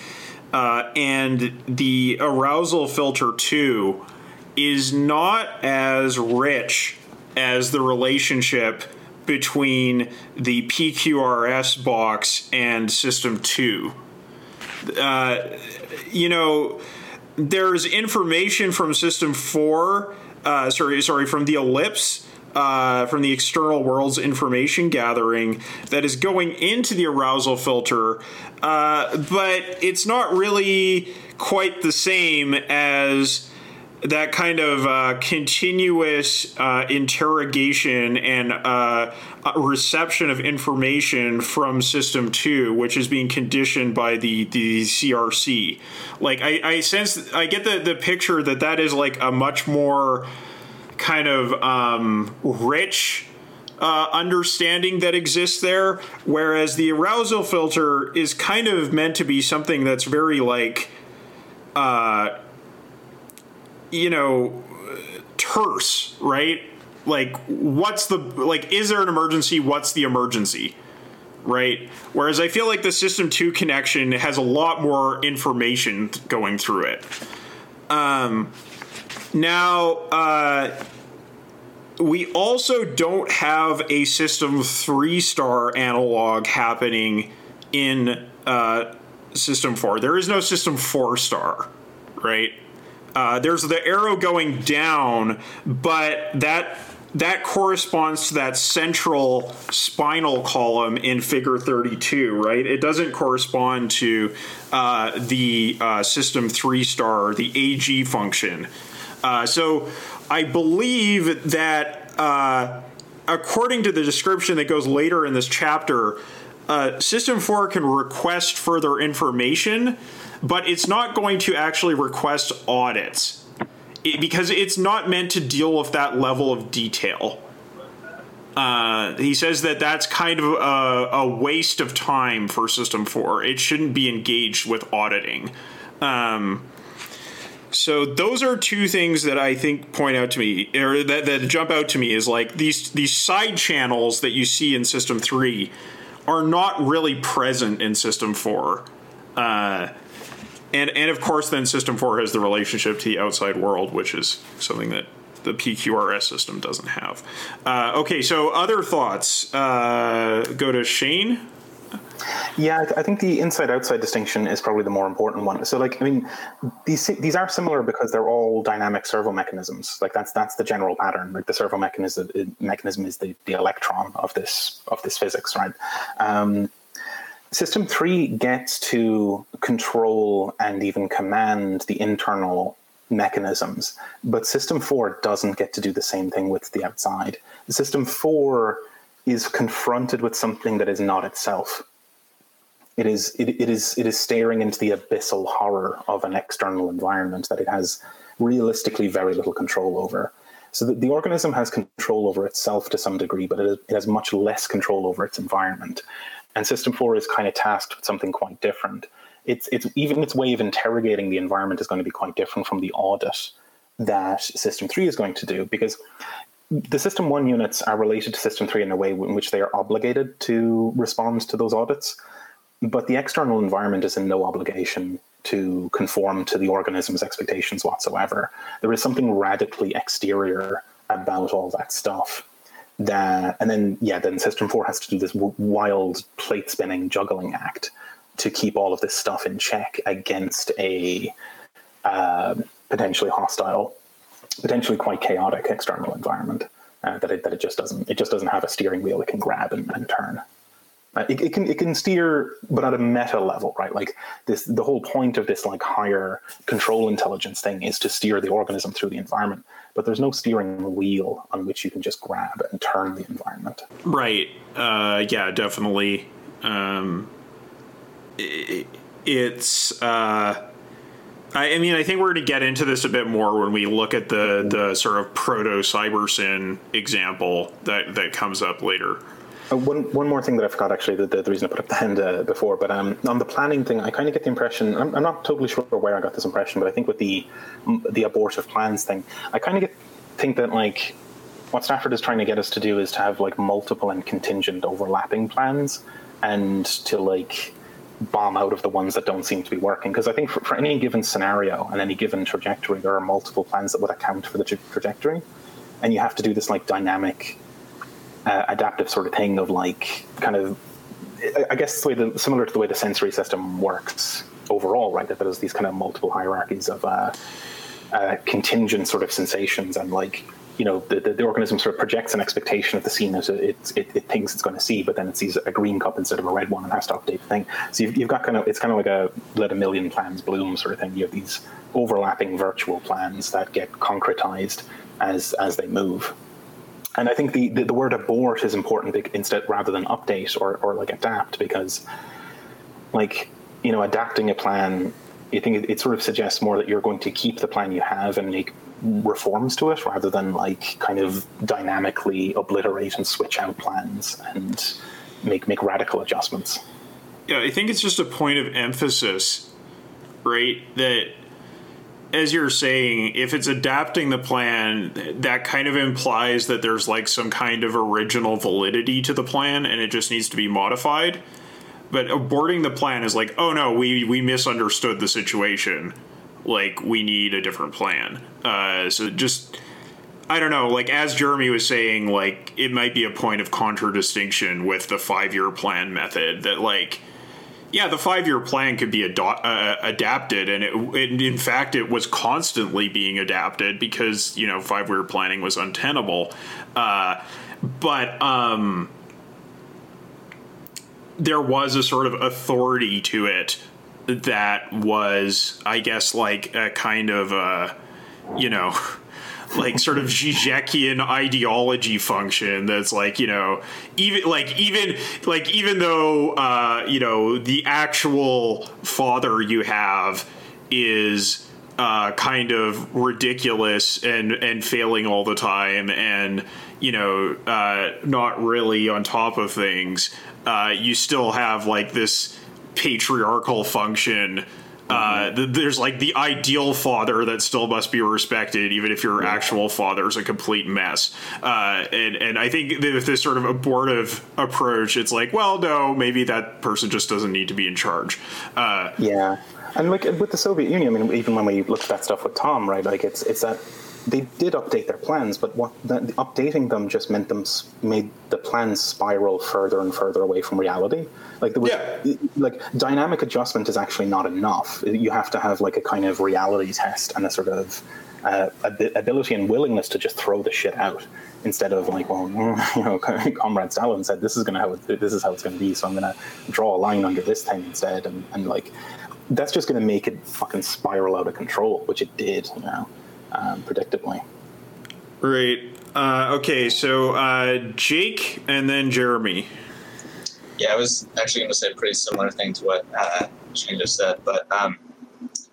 uh, and the arousal filter 2 is not as rich as the relationship between the PQRS box and System 2. Uh, you know, there's information from System 4, uh, sorry, sorry, from the Ellipse. Uh, from the external world's information gathering that is going into the arousal filter, uh, but it's not really quite the same as that kind of uh, continuous uh, interrogation and uh, uh, reception of information from System Two, which is being conditioned by the the CRC. Like I, I sense, I get the the picture that that is like a much more kind of um, rich uh, understanding that exists there, whereas the arousal filter is kind of meant to be something that's very like, uh, you know, terse, right? Like, what's the like? Is there an emergency? What's the emergency? Right. Whereas I feel like the System Two connection has a lot more information going through it. Um, now, uh, we also don't have a System 3 star analog happening in uh, System 4. There is no System 4 star, right? Uh, there's the arrow going down, but that that corresponds to that central spinal column in figure 32 right it doesn't correspond to uh, the uh, system 3 star the ag function uh, so i believe that uh, according to the description that goes later in this chapter uh, system 4 can request further information but it's not going to actually request audits it, because it's not meant to deal with that level of detail. Uh, he says that that's kind of a, a, waste of time for System 4. It shouldn't be engaged with auditing. Um, so those are two things that I think point out to me, or that, that jump out to me, is like these these side channels that you see in System 3 are not really present in System 4. Uh, and and of course then system 4 has the relationship to the outside world which is something that the pqrs system doesn't have. Uh, okay so other thoughts. Uh, go to shane Yeah, I, think the inside-outside distinction is probably the more important one. So, like, I mean, these these are similar because they're all dynamic servo mechanisms. Like, that's that's the general pattern. Like, the servo mechanism mechanism is the, the electron of this of this physics, right? Um, System three gets to control and even command the internal mechanisms. But System 4 doesn't get to do the same thing with the outside. System 4 is confronted with something that is not itself. It is, it, it, is, it is staring into the abyssal horror of an external environment that it has realistically very little control over. So the, the organism has control over itself to some degree, but it, is, it has much less control over its environment. And System 4 is kind of tasked with something quite different. It's, it's even its way of interrogating the environment is going to be quite different from the audit that System 3 is going to do because the System 1 units are related to System 3 in a way in which they are obligated to respond to those audits. But the external environment is in no obligation to conform to the organism's expectations whatsoever. There is something radically exterior about all that stuff. That and then yeah, then System Four has to do this wild plate spinning juggling act to keep all of this stuff in check against a uh, potentially hostile, potentially quite chaotic external environment. Uh, that it that it just doesn't it just doesn't have a steering wheel it can grab and, and turn. Uh, it, it, can it can steer, but at a meta level, right? Like this, the whole point of this like higher control intelligence thing is to steer the organism through the environment. But there's no steering wheel on which you can just grab and turn the environment. Right. Uh, yeah. Definitely. Um, it, it's. Uh, I, I mean, I think we're going to get into this a bit more when we look at the the sort of proto cybersyn example that that comes up later. Uh, one one more thing that I forgot actually the, the, the reason I put up the hand uh, before, but um, on the planning thing, I kind of get the impression I'm, I'm, not totally sure where I got this impression, but I think with the the abortive plans thing, I kind of get think that like what Stafford is trying to get us to do is to have like multiple and contingent overlapping plans, and to like bomb out of the ones that don't seem to be working. Because I think for, for any given scenario and any given trajectory, there are multiple plans that would account for the tra- trajectory, and you have to do this like dynamic uh, adaptive sort of thing of like kind of I guess the, the, similar to the way the sensory system works overall, right? That there's these kind of multiple hierarchies of uh, uh, contingent sort of sensations, and like you know, the, the, the, organism sort of projects an expectation of the scene that it, it, it thinks it's going to see, but then it sees a green cup instead of a red one and has to update the thing. So you've, you've got kind of it's kind of like a let a million plans bloom sort of thing. You have these overlapping virtual plans that get concretized as as they move and I think the, the, the, word abort is important instead rather than update or, or like adapt because like you know adapting a plan I think it, it, sort of suggests more that you're going to keep the plan you have and make reforms to it rather than like kind of dynamically obliterate and switch out plans and make make radical adjustments. Yeah, I think it's just a point of emphasis, right? That as you're saying, if it's adapting the plan, that kind of implies that there's like some kind of original validity to the plan and it just needs to be modified. But aborting the plan is like, oh no, we, we misunderstood the situation. Like, we need a different plan. Uh, so just, I don't know, like, as Jeremy was saying, like, it might be a point of contradistinction with the five year plan method that, like, yeah, the five year plan could be uh, adapted, and it, it, in fact, it was constantly being adapted because you know five year planning was untenable. Uh, but um, there was a sort of authority to it that was, I guess, like a kind of a, you know like sort of Zizekian ideology function that's like you know even like even like even though uh, you know the actual father you have is uh, kind of ridiculous and and failing all the time and you know uh, not really on top of things uh, you still have like this patriarchal function uh, there's like the ideal father that still must be respected, even if your actual father is a complete mess. Uh, and and I think with this sort of abortive approach, it's like, well, no, maybe that person just doesn't need to be in charge. Uh, yeah, and like with the Soviet Union, I mean, even when we looked at that stuff with Tom, right? Like it's it's that they did update their plans, but what the, updating them just meant them made the plans spiral further and further away from reality. Like there was, yeah. like dynamic adjustment is actually not enough. You have to have like a kind of reality test and a sort of uh, ability and willingness to just throw the shit out instead of like, well, you know, Comrade Stalin said this is gonna how it, this is how it's gonna be, so I'm gonna draw a line under this thing instead, and, and like that's just going to make it fucking spiral out of control, which it did, you know, um, predictably. Right. Uh, okay, so uh, Jake and then Jeremy. Yeah, I was actually going to say a pretty similar thing to what uh, Shane just said, but um,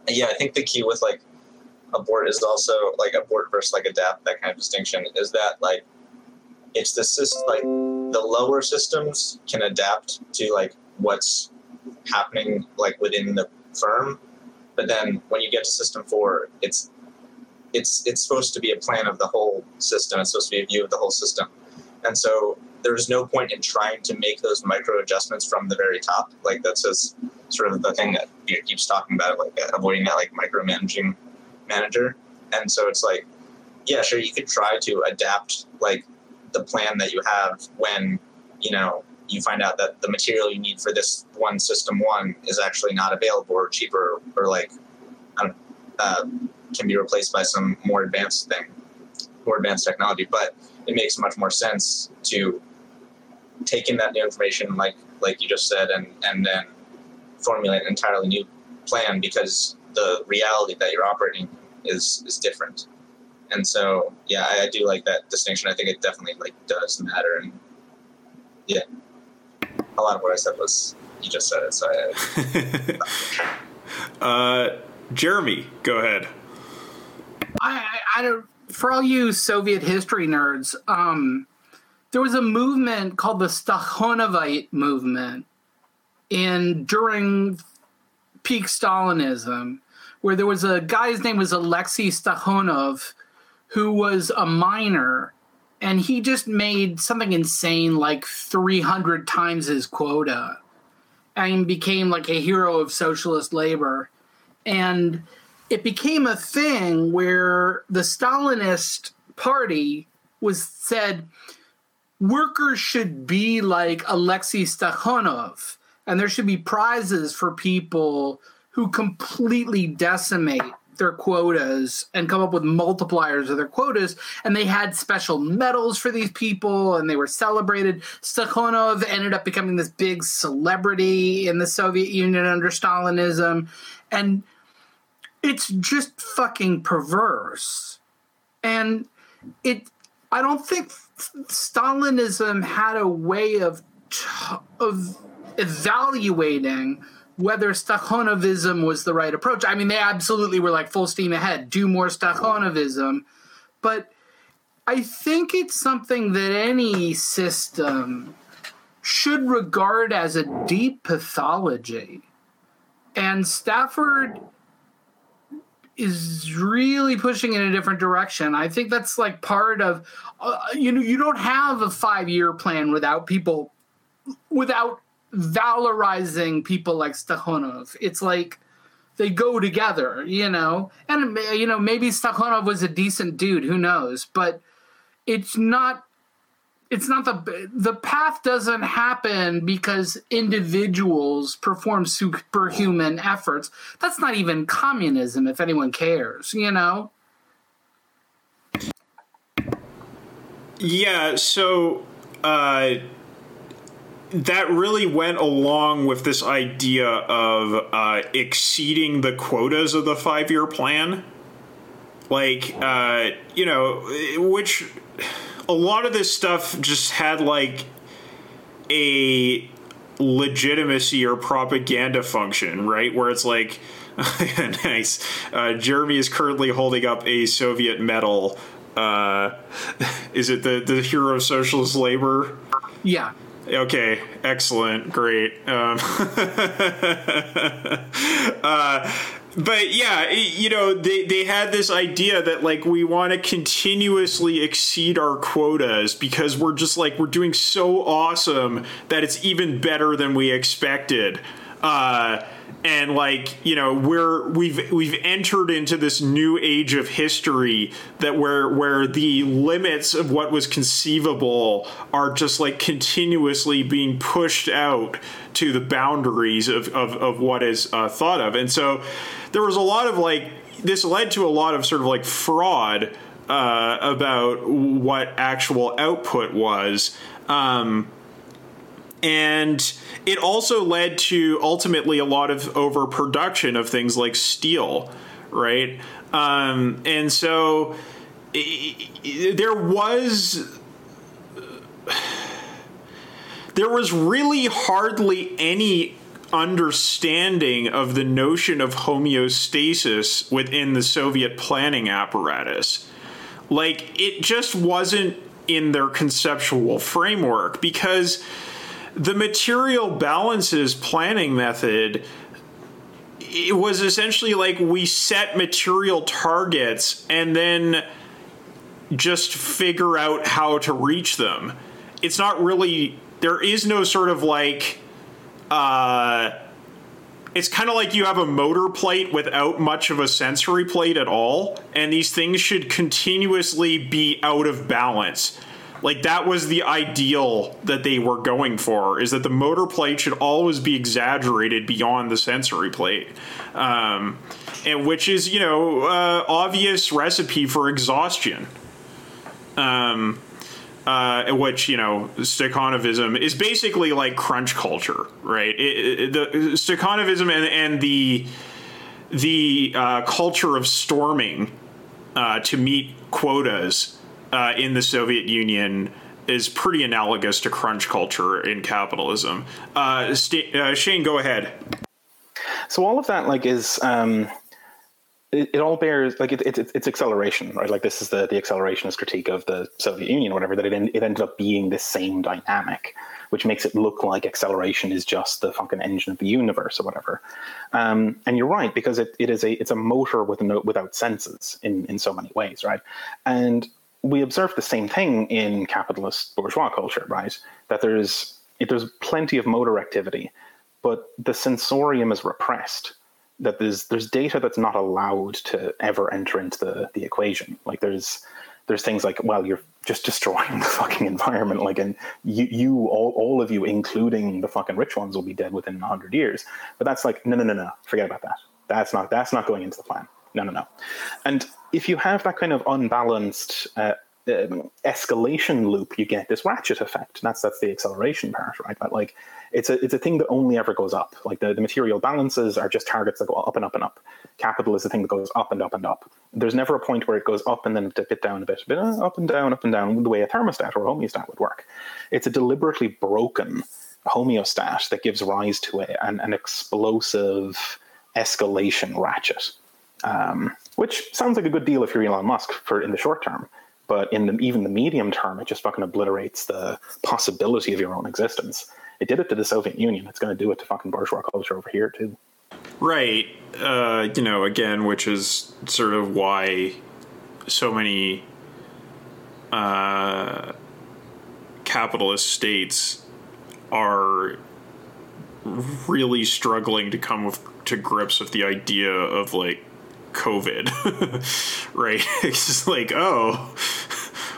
yeah, I think the key with like abort is also like abort versus like adapt that kind of distinction is that like it's the system like the lower systems can adapt to like what's happening like within the firm, but then when you get to system four, it's it's it's supposed to be a plan of the whole system. It's supposed to be a view of the whole system, and so there's no point in trying to make those micro adjustments from the very top. Like that's just sort of the thing that Peter keeps talking about, like uh, avoiding that like micromanaging manager. And so it's like, yeah, sure, you could try to adapt like the plan that you have when you know you find out that the material you need for this one system one is actually not available or cheaper or like uh, can be replaced by some more advanced thing, more advanced technology. But it makes much more sense to take in that new information, like like you just said, and and then formulate an entirely new plan because the reality that you're operating is is different. And so, yeah, I, I do like that distinction. I think it definitely like does matter. And yeah, a lot of what I said was you just said it. So I, uh, Jeremy, go ahead. I, I, don't. For all you Soviet history nerds, um, there was a movement called the Stakhanovite movement in during peak Stalinism, where there was a guy's name was Alexei Stakhanov, who was a miner, and he just made something insane like 300 times his quota, and became like a hero of socialist labor, and it became a thing where the Stalinist party was said workers should be like Alexei Stakhanov, and there should be prizes for people who completely decimate their quotas and come up with multipliers of their quotas. And they had special medals for these people and they were celebrated. Stakhanov ended up becoming this big celebrity in the Soviet Union under Stalinism. And it's just fucking perverse. And it, I don't think Stalinism had a way of of evaluating whether Stakhanovism was the right approach. I mean, they absolutely were like full steam ahead, do more Stakhanovism, but I think it's something that any system should regard as a deep pathology. And Stafford is really pushing in a different direction. I think that's like part of uh, you know you don't have a 5-year plan without people without valorizing people like Stakhanov. It's like they go together, you know. And you know maybe Stakhanov was a decent dude, who knows, but it's not it's not the the path doesn't happen because individuals perform superhuman efforts. That's not even communism, if anyone cares. You know. Yeah. So. Uh, that really went along with this idea of uh, exceeding the quotas of the five year plan. Like, uh, you know, which a lot of this stuff just had like a legitimacy or propaganda function, right? Where it's like, nice. Uh, Jeremy is currently holding up a Soviet medal. Uh, is it the the hero of socialist labor? Yeah. Okay, excellent, great. Um, uh, but yeah, you know, they, they had this idea that like we want to continuously exceed our quotas because we're just like we're doing so awesome that it's even better than we expected. Uh, and like you know we're we've we've entered into this new age of history that where where the limits of what was conceivable are just like continuously being pushed out to the boundaries of of, of what is uh, thought of and so there was a lot of like this led to a lot of sort of like fraud uh, about what actual output was um, and it also led to ultimately a lot of overproduction of things like steel, right? Um, and so i- i- there was there was really hardly any understanding of the notion of homeostasis within the Soviet planning apparatus. Like, it just wasn't in their conceptual framework because the material balances planning method it was essentially like we set material targets and then just figure out how to reach them. It's not really there is no sort of like uh it's kind of like you have a motor plate without much of a sensory plate at all and these things should continuously be out of balance. Like that was the ideal that they were going for is that the motor plate should always be exaggerated beyond the sensory plate. Um and which is, you know, uh, obvious recipe for exhaustion um, uh, which you know Stakhanovism is basically like crunch culture, right? It, it, the Stakhanovism and, and the the uh, culture of storming uh, to meet quotas uh, in the Soviet Union is pretty analogous to crunch culture in capitalism. Uh, St- uh, Shane, go ahead. So all of that like is um, it, it all bears like it, it, it's it's acceleration, right? Like this is the the accelerationist critique of the Soviet Union, or whatever. That it it ended up being the same dynamic, which makes it look like acceleration is just the fucking engine of the universe or whatever. Um, and you're right because it, it is a it's a motor with no without senses in in so many ways, right? And we observe the same thing in capitalist bourgeois culture, right? That there's there's plenty of motor activity, but the sensorium is repressed. That there's there's data that's not allowed to ever enter into the the equation. Like there's there's things like well you're just destroying the fucking environment. Like and you you all, all of you including the fucking rich ones will be dead within 100 years. But that's like no no no no forget about that. That's not that's not going into the plan. No no no. And if you have that kind of unbalanced uh, um, escalation loop, you get this ratchet effect. That's that's the acceleration part, right? But like, it's a it's a thing that only ever goes up. Like the, the material balances are just targets that go up and up and up. Capital is the thing that goes up and up and up. There's never a point where it goes up and then a bit down a bit, a bit uh, up and down, up and down, the way a thermostat or a homeostat would work. It's a deliberately broken homeostat that gives rise to a, an, an explosive escalation ratchet um, which sounds like a good deal if you're Elon Musk for in the short term. But in the, even the medium term, it just fucking obliterates the possibility of your own existence. It did it to the Soviet Union. It's going to do it to fucking bourgeois culture over here too. Right. Uh, you know, again, which is sort of why so many uh, capitalist states are really struggling to come with, to grips with the idea of like COVID, right? It's just like, oh,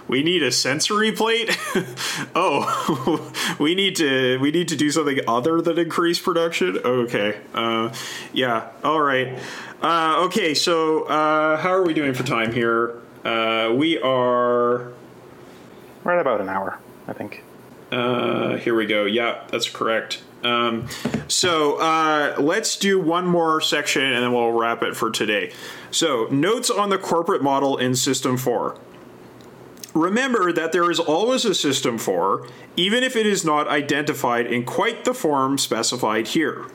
we need a sensory plate. oh, we need to we need to do something other than increase production. Okay, uh, yeah, all right. Uh, okay, so uh, how are we doing for time here? Uh, we are. We're about an hour, I think. Uh, here we go. Yeah, that's correct. Um, so uh, let's do one more section and then we'll wrap it for today. So, notes on the corporate model in System 4. Remember that there is always a System 4, even if it is not identified in quite the form specified here.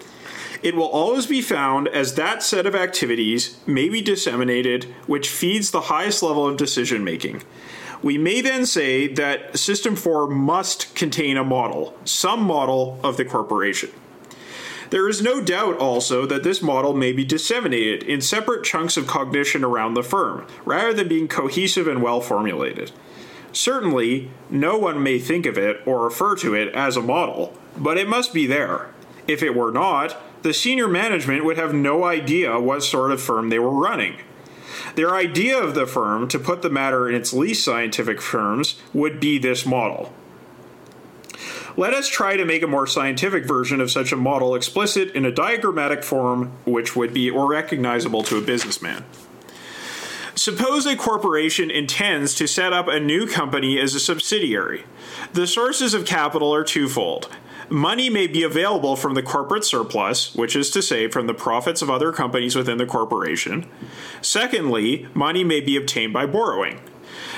It will always be found as that set of activities may be disseminated which feeds the highest level of decision making. We may then say that System 4 must contain a model, some model of the corporation. There is no doubt also that this model may be disseminated in separate chunks of cognition around the firm, rather than being cohesive and well formulated. Certainly, no one may think of it or refer to it as a model, but it must be there. If it were not, the senior management would have no idea what sort of firm they were running. Their idea of the firm, to put the matter in its least scientific terms, would be this model. Let us try to make a more scientific version of such a model explicit in a diagrammatic form which would be recognizable to a businessman. Suppose a corporation intends to set up a new company as a subsidiary. The sources of capital are twofold money may be available from the corporate surplus, which is to say, from the profits of other companies within the corporation. Secondly, money may be obtained by borrowing.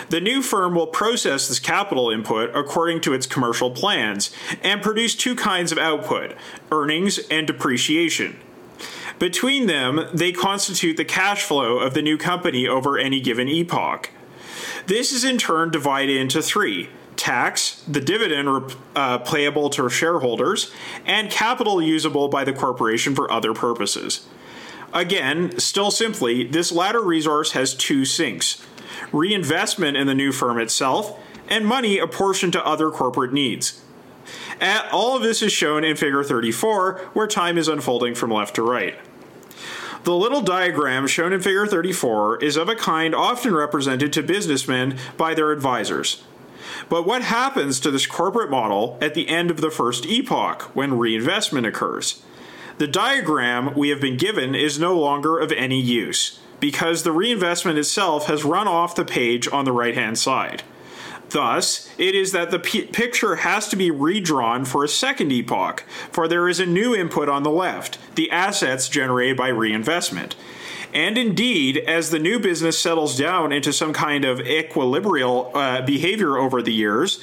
The new firm will process this capital input according to its commercial plans and produce two kinds of output earnings and depreciation. Between them, they constitute the cash flow of the new company over any given epoch. This is in turn divided into three tax, the dividend uh, payable to shareholders, and capital usable by the corporation for other purposes. Again, still simply, this latter resource has two sinks reinvestment in the new firm itself, and money apportioned to other corporate needs. At, all of this is shown in Figure 34, where time is unfolding from left to right. The little diagram shown in Figure 34 is of a kind often represented to businessmen by their advisors. But what happens to this corporate model at the end of the first epoch when reinvestment occurs? The diagram we have been given is no longer of any use because the reinvestment itself has run off the page on the right hand side. Thus, it is that the p- picture has to be redrawn for a second epoch, for there is a new input on the left the assets generated by reinvestment. And indeed, as the new business settles down into some kind of equilibrial uh, behavior over the years,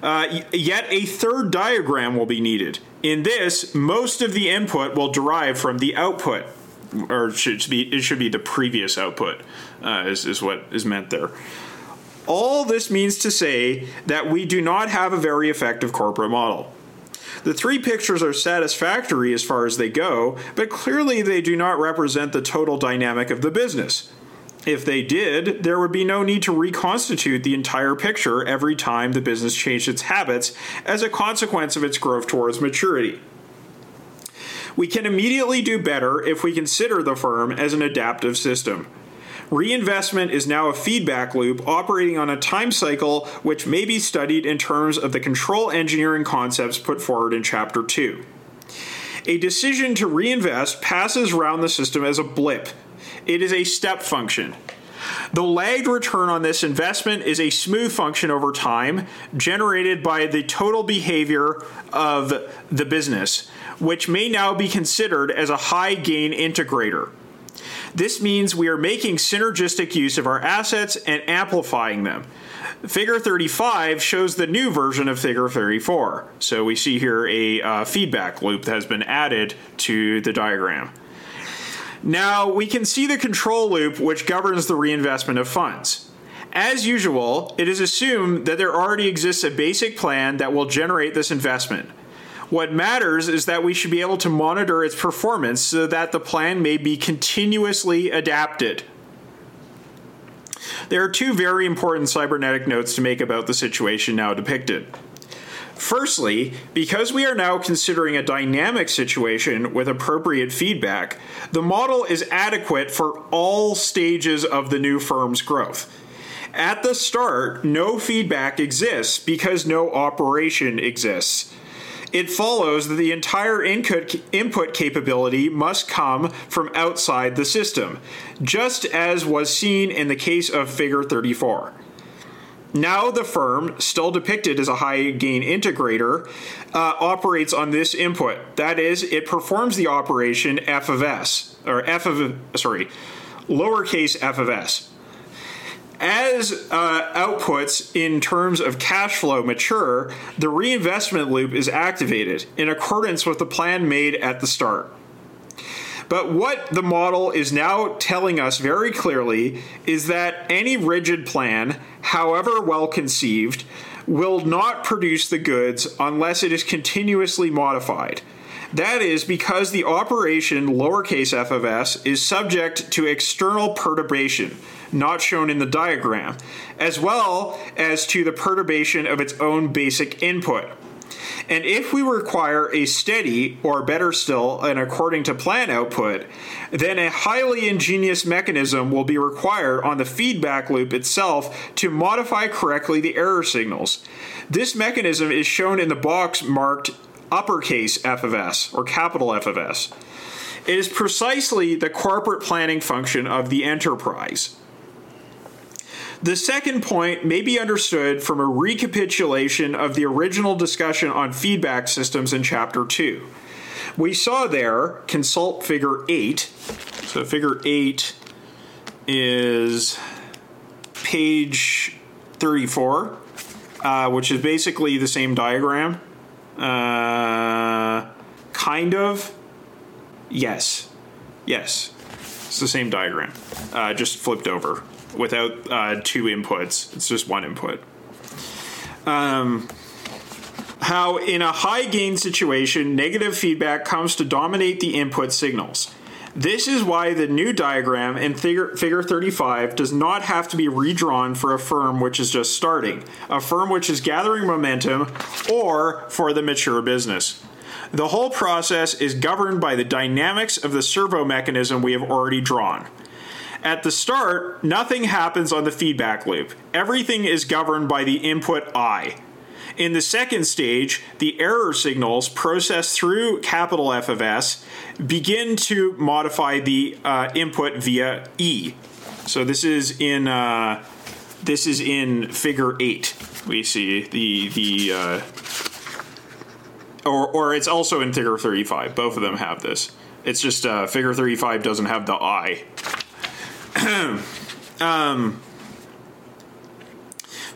uh, yet a third diagram will be needed. In this, most of the input will derive from the output, or should be it should be the previous output, uh, is, is what is meant there. All this means to say that we do not have a very effective corporate model. The three pictures are satisfactory as far as they go, but clearly they do not represent the total dynamic of the business. If they did, there would be no need to reconstitute the entire picture every time the business changed its habits as a consequence of its growth towards maturity. We can immediately do better if we consider the firm as an adaptive system. Reinvestment is now a feedback loop operating on a time cycle which may be studied in terms of the control engineering concepts put forward in Chapter 2. A decision to reinvest passes around the system as a blip. It is a step function. The lagged return on this investment is a smooth function over time generated by the total behavior of the business, which may now be considered as a high gain integrator. This means we are making synergistic use of our assets and amplifying them. Figure 35 shows the new version of Figure 34. So we see here a uh, feedback loop that has been added to the diagram. Now we can see the control loop which governs the reinvestment of funds. As usual, it is assumed that there already exists a basic plan that will generate this investment. What matters is that we should be able to monitor its performance so that the plan may be continuously adapted. There are two very important cybernetic notes to make about the situation now depicted. Firstly, because we are now considering a dynamic situation with appropriate feedback, the model is adequate for all stages of the new firm's growth. At the start, no feedback exists because no operation exists it follows that the entire input, input capability must come from outside the system, just as was seen in the case of Figure 34. Now, the firm, still depicted as a high gain integrator, uh, operates on this input. That is, it performs the operation f of s, or f of, sorry, lowercase f of s. As uh, outputs in terms of cash flow mature, the reinvestment loop is activated in accordance with the plan made at the start. But what the model is now telling us very clearly is that any rigid plan, however well conceived, will not produce the goods unless it is continuously modified. That is because the operation lowercase f of s is subject to external perturbation not shown in the diagram, as well as to the perturbation of its own basic input. And if we require a steady, or better still, an according to plan output, then a highly ingenious mechanism will be required on the feedback loop itself to modify correctly the error signals. This mechanism is shown in the box marked uppercase f of s, or capital F of s. It is precisely the corporate planning function of the enterprise. The second point may be understood from a recapitulation of the original discussion on feedback systems in Chapter 2. We saw there consult figure 8. So, figure 8 is page 34, uh, which is basically the same diagram. Uh, kind of. Yes. Yes. It's the same diagram, uh, just flipped over without uh, two inputs. It's just one input. Um, how, in a high gain situation, negative feedback comes to dominate the input signals. This is why the new diagram in figure, figure 35 does not have to be redrawn for a firm which is just starting, a firm which is gathering momentum, or for the mature business. The whole process is governed by the dynamics of the servo mechanism we have already drawn. At the start, nothing happens on the feedback loop. Everything is governed by the input I. In the second stage, the error signals processed through capital F of S begin to modify the uh, input via E. So this is in uh, this is in Figure Eight. We see the the uh, or or it's also in Figure Thirty Five. Both of them have this. It's just uh, Figure Thirty Five doesn't have the I. um,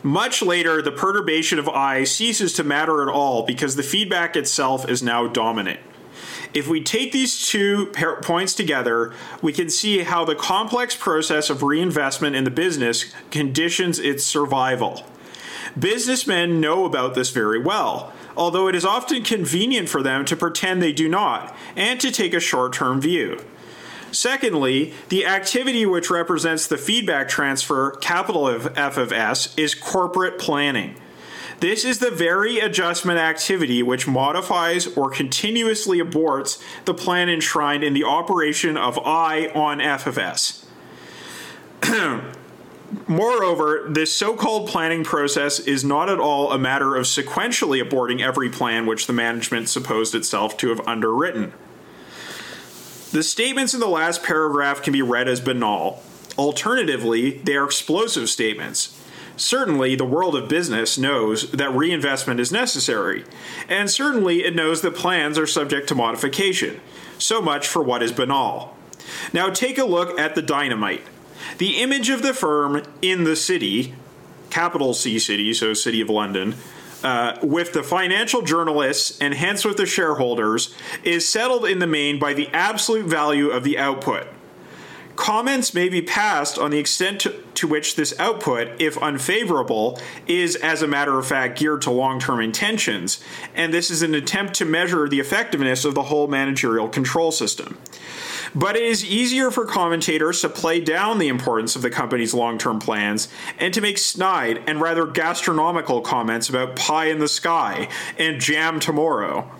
much later, the perturbation of I ceases to matter at all because the feedback itself is now dominant. If we take these two points together, we can see how the complex process of reinvestment in the business conditions its survival. Businessmen know about this very well, although it is often convenient for them to pretend they do not and to take a short term view. Secondly, the activity which represents the feedback transfer, capital F of S, is corporate planning. This is the very adjustment activity which modifies or continuously aborts the plan enshrined in the operation of I on F of S. Moreover, this so called planning process is not at all a matter of sequentially aborting every plan which the management supposed itself to have underwritten. The statements in the last paragraph can be read as banal. Alternatively, they are explosive statements. Certainly, the world of business knows that reinvestment is necessary, and certainly it knows that plans are subject to modification. So much for what is banal. Now, take a look at the dynamite. The image of the firm in the city, capital C city, so City of London, uh, with the financial journalists and hence with the shareholders is settled in the main by the absolute value of the output. Comments may be passed on the extent to, to which this output, if unfavorable, is as a matter of fact geared to long term intentions, and this is an attempt to measure the effectiveness of the whole managerial control system. But it is easier for commentators to play down the importance of the company's long term plans and to make snide and rather gastronomical comments about pie in the sky and jam tomorrow.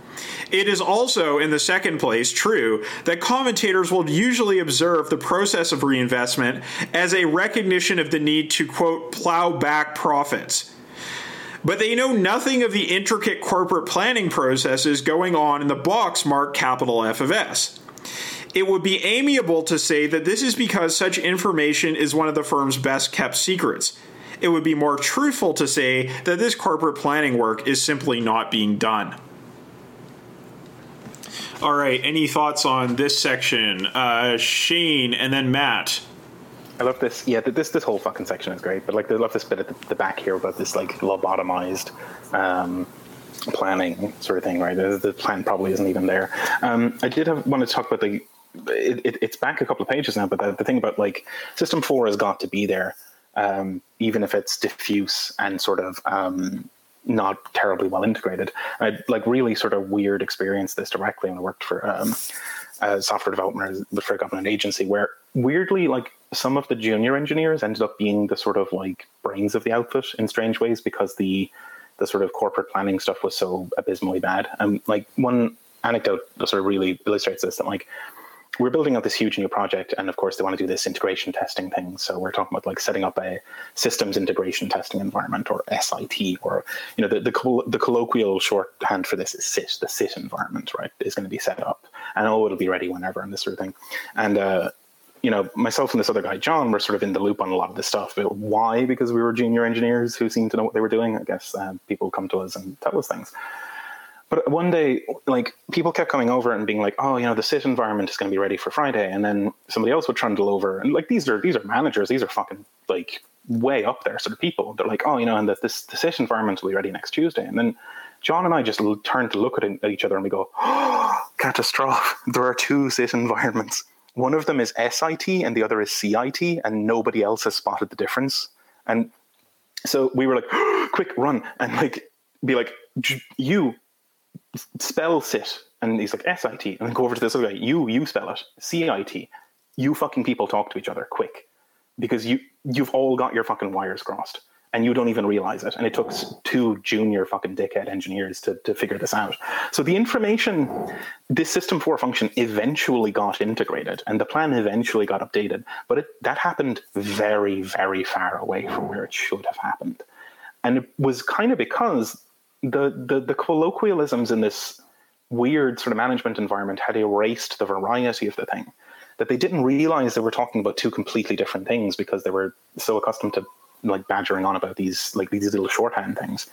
It is also, in the second place, true that commentators will usually observe the process of reinvestment as a recognition of the need to, quote, plow back profits. But they know nothing of the intricate corporate planning processes going on in the box marked capital F of S. It would be amiable to say that this is because such information is one of the firm's best kept secrets. It would be more truthful to say that this corporate planning work is simply not being done. All right, any thoughts on this section? Uh, Shane and then Matt. I love this. Yeah, this this whole fucking section is great. But like, I love this bit at the, the back here about this like lobotomized um, planning sort of thing. Right, the, the, plan probably isn't even there. Um, I did have want to talk about the. It, it, it's back a couple of pages now, but the, the, thing about like System Four has got to be there, um, even if it's diffuse and sort of um, not terribly well integrated. I like really sort of weird experience this directly when I worked for um, a software development for a government agency where weirdly like some of the junior engineers ended up being the sort of like brains of the outfit in strange ways because the the sort of corporate planning stuff was so abysmally bad. And like one anecdote that sort of really illustrates this that like we're building out this huge new project, and of course, they want to do this integration testing thing. So we're talking about like setting up a systems integration testing environment, or SIT, or you know, the the, the colloquial shorthand for this is SIT. The SIT environment, right, is going to be set up, and oh, it'll be ready whenever, and this sort of thing. And uh, you know, myself and this other guy, John, were sort of in the loop on a lot of this stuff. But why? Because we were junior engineers who seemed to know what they were doing. I guess uh, people come to us and tell us things. But one day, like people kept coming over and being like, "Oh, you know, the sit environment is going to be ready for Friday," and then somebody else would trundle over and like these are these are managers, these are fucking like way up there sort of people. They're like, "Oh, you know, and that this the sit environment will be ready next Tuesday," and then John and I just l- turned to look at, at each other and we go, oh, "Catastrophe! There are two sit environments. One of them is SIT and the other is CIT, and nobody else has spotted the difference." And so we were like, "Quick, run!" and like be like, "You spell sit. And he's like, SIT. And then go over to this other guy, you, you spell it. CIT. You fucking people talk to each other quick. Because you you've all got your fucking wires crossed. And you don't even realize it. And it took two junior fucking dickhead engineers to, to figure this out. So the information, this System 4 function eventually got integrated and the plan eventually got updated. But it, that happened very, very far away from where it should have happened. And it was kind of because the, the the colloquialisms in this weird sort of management environment had erased the variety of the thing that they didn't realize they were talking about two completely different things because they were so accustomed to like badgering on about these like these little shorthand things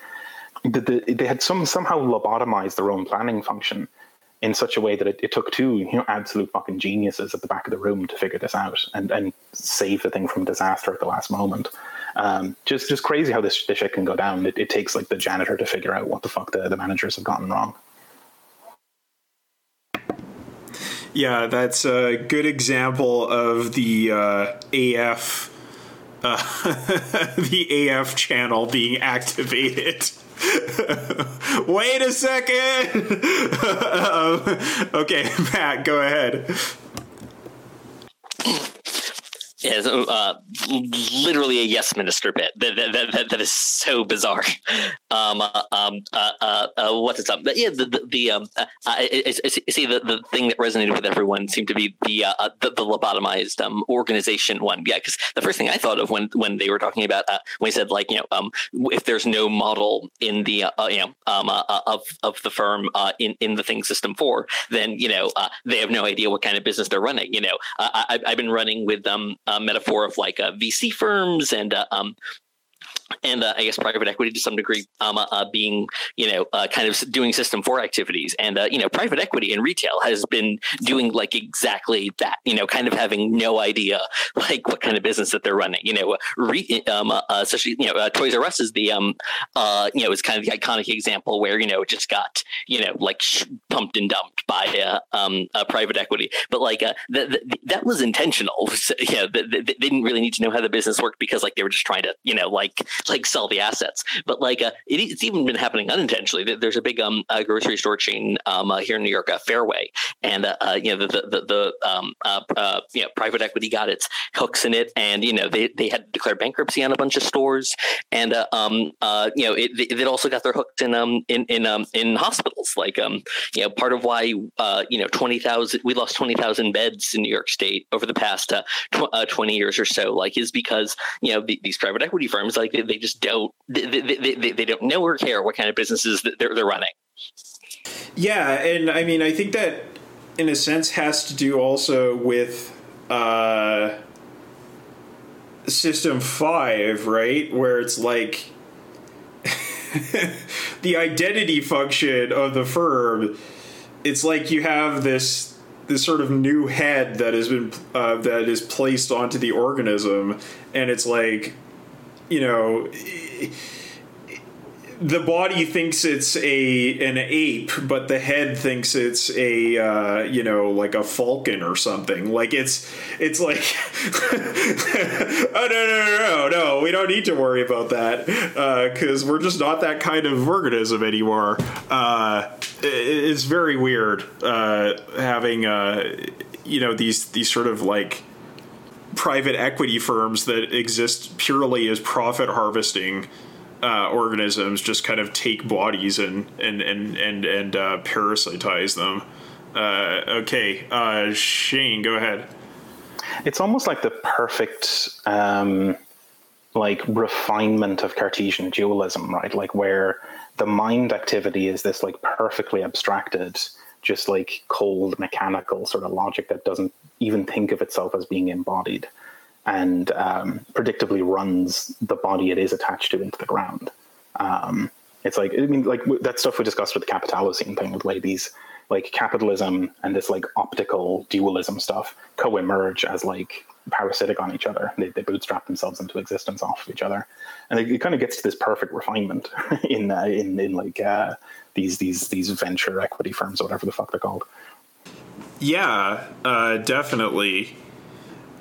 that the, they had some somehow lobotomized their own planning function in such a way that it, it took two you know absolute fucking geniuses at the back of the room to figure this out and and save the thing from disaster at the last moment um, just just crazy how this, this shit can go down. It, it takes like the janitor to figure out what the fuck the, the managers have gotten wrong. Yeah, that's a good example of the uh, AF, uh, the AF channel being activated. Wait a second. um, okay, Matt, go ahead. Yeah, so, uh, literally a yes minister bit. That that, that, that is so bizarre. Um, uh, um, uh, uh, uh, what's up? But yeah, the the, the um, uh, it's, it's, see the, the thing that resonated with everyone seemed to be the uh, the, the lobotomized um, organization one. Yeah, because the first thing I thought of when when they were talking about uh, when he said like you know um, if there's no model in the uh, you know um, uh, of of the firm uh, in in the thing system four, then you know uh, they have no idea what kind of business they're running. You know, uh, I, I've been running with um, metaphor of like uh, VC firms and uh, um, and uh, I guess private equity to some degree um, uh, uh, being, you know, uh, kind of doing system four activities. And, uh, you know, private equity in retail has been doing like exactly that, you know, kind of having no idea like what kind of business that they're running, you know, re- um, uh, especially, you know, uh, Toys R Us is the, um, uh, you know, is kind of the iconic example where, you know, it just got, you know, like sh- pumped and dumped by uh, um, uh, private equity. But like uh, th- th- that was intentional. So, th- they didn't really need to know how the business worked because like they were just trying to, you know, like like sell the assets. But like uh, it, it's even been happening unintentionally. There's a big um uh, grocery store chain um uh, here in New York, uh, Fairway, and uh, uh, you know the the the, um you know private equity got its hooks in it, and you know they they had to declare bankruptcy on a bunch of stores, and um you know it it also got their hooks in um in in um in hospitals. Like um you know part of why uh you know twenty thousand we lost twenty thousand beds in New York State over the past tw- twenty years or so. Like is because you know the, these private equity firms like they, they just don't they, they, they, they don't know or care what kind of businesses they're, they're running. Yeah, and I mean, I think that in a sense has to do also with uh, System 5, right? Where it's like the identity function of the firm. It's like you have this this sort of new head that has been uh, that is placed onto the organism, and it's like you know the body thinks it's a an ape, but the head thinks it's a uh, you know like a falcon or something. Like it's it's like oh no no no no we don't need to worry about that because we're just not that kind of organism anymore. Uh, it, it's very weird uh, having uh, you know these these sort of like private equity firms that exist purely as profit harvesting uh, organisms just kind of take bodies and and and and and uh, parasitize them. Uh, okay, uh, Shane, go ahead. It's almost like the perfect um, like refinement of Cartesian dualism, right? Like where the mind activity is this like perfectly abstracted just like cold mechanical sort of logic that doesn't even think of itself as being embodied and um, predictably runs the body it is attached to into the ground. Um, it's like I mean, like that stuff we discussed with the Capitalocene thing, with these like capitalism and this like optical dualism stuff co-emerge as like parasitic on each other. They, they bootstrap themselves into existence off of each other, and it, it kind of gets to this perfect refinement in uh, in in like uh, these these these venture equity firms or whatever the fuck they're called. Yeah, uh, definitely.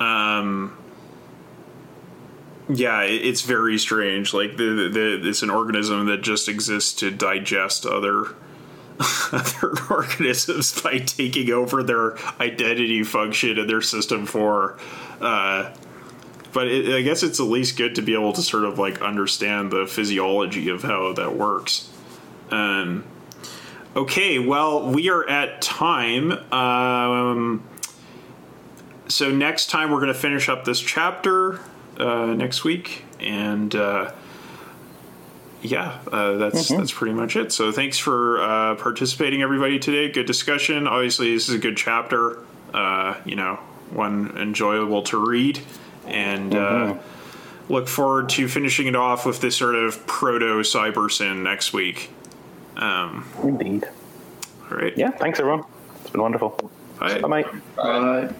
Um, yeah, it's very strange. Like the, the it's an organism that just exists to digest other other organisms by taking over their identity function in their system four. Uh, but it, I guess it's at least good to be able to sort of like understand the physiology of how that works. Um, okay, well, we are at time. Um, so next time we're going to finish up this chapter uh, next week, and uh, yeah, uh, that's Mm-hmm. that's pretty much it. So thanks for uh, participating, everybody, today. Good discussion. Obviously, this is a good chapter. Uh, you know, one enjoyable to read, and Mm-hmm. uh, look forward to finishing it off with this sort of proto cybersyn next week. Um, Indeed. All right. Yeah. Thanks everyone. It's been wonderful. Bye. Bye, mate. Bye.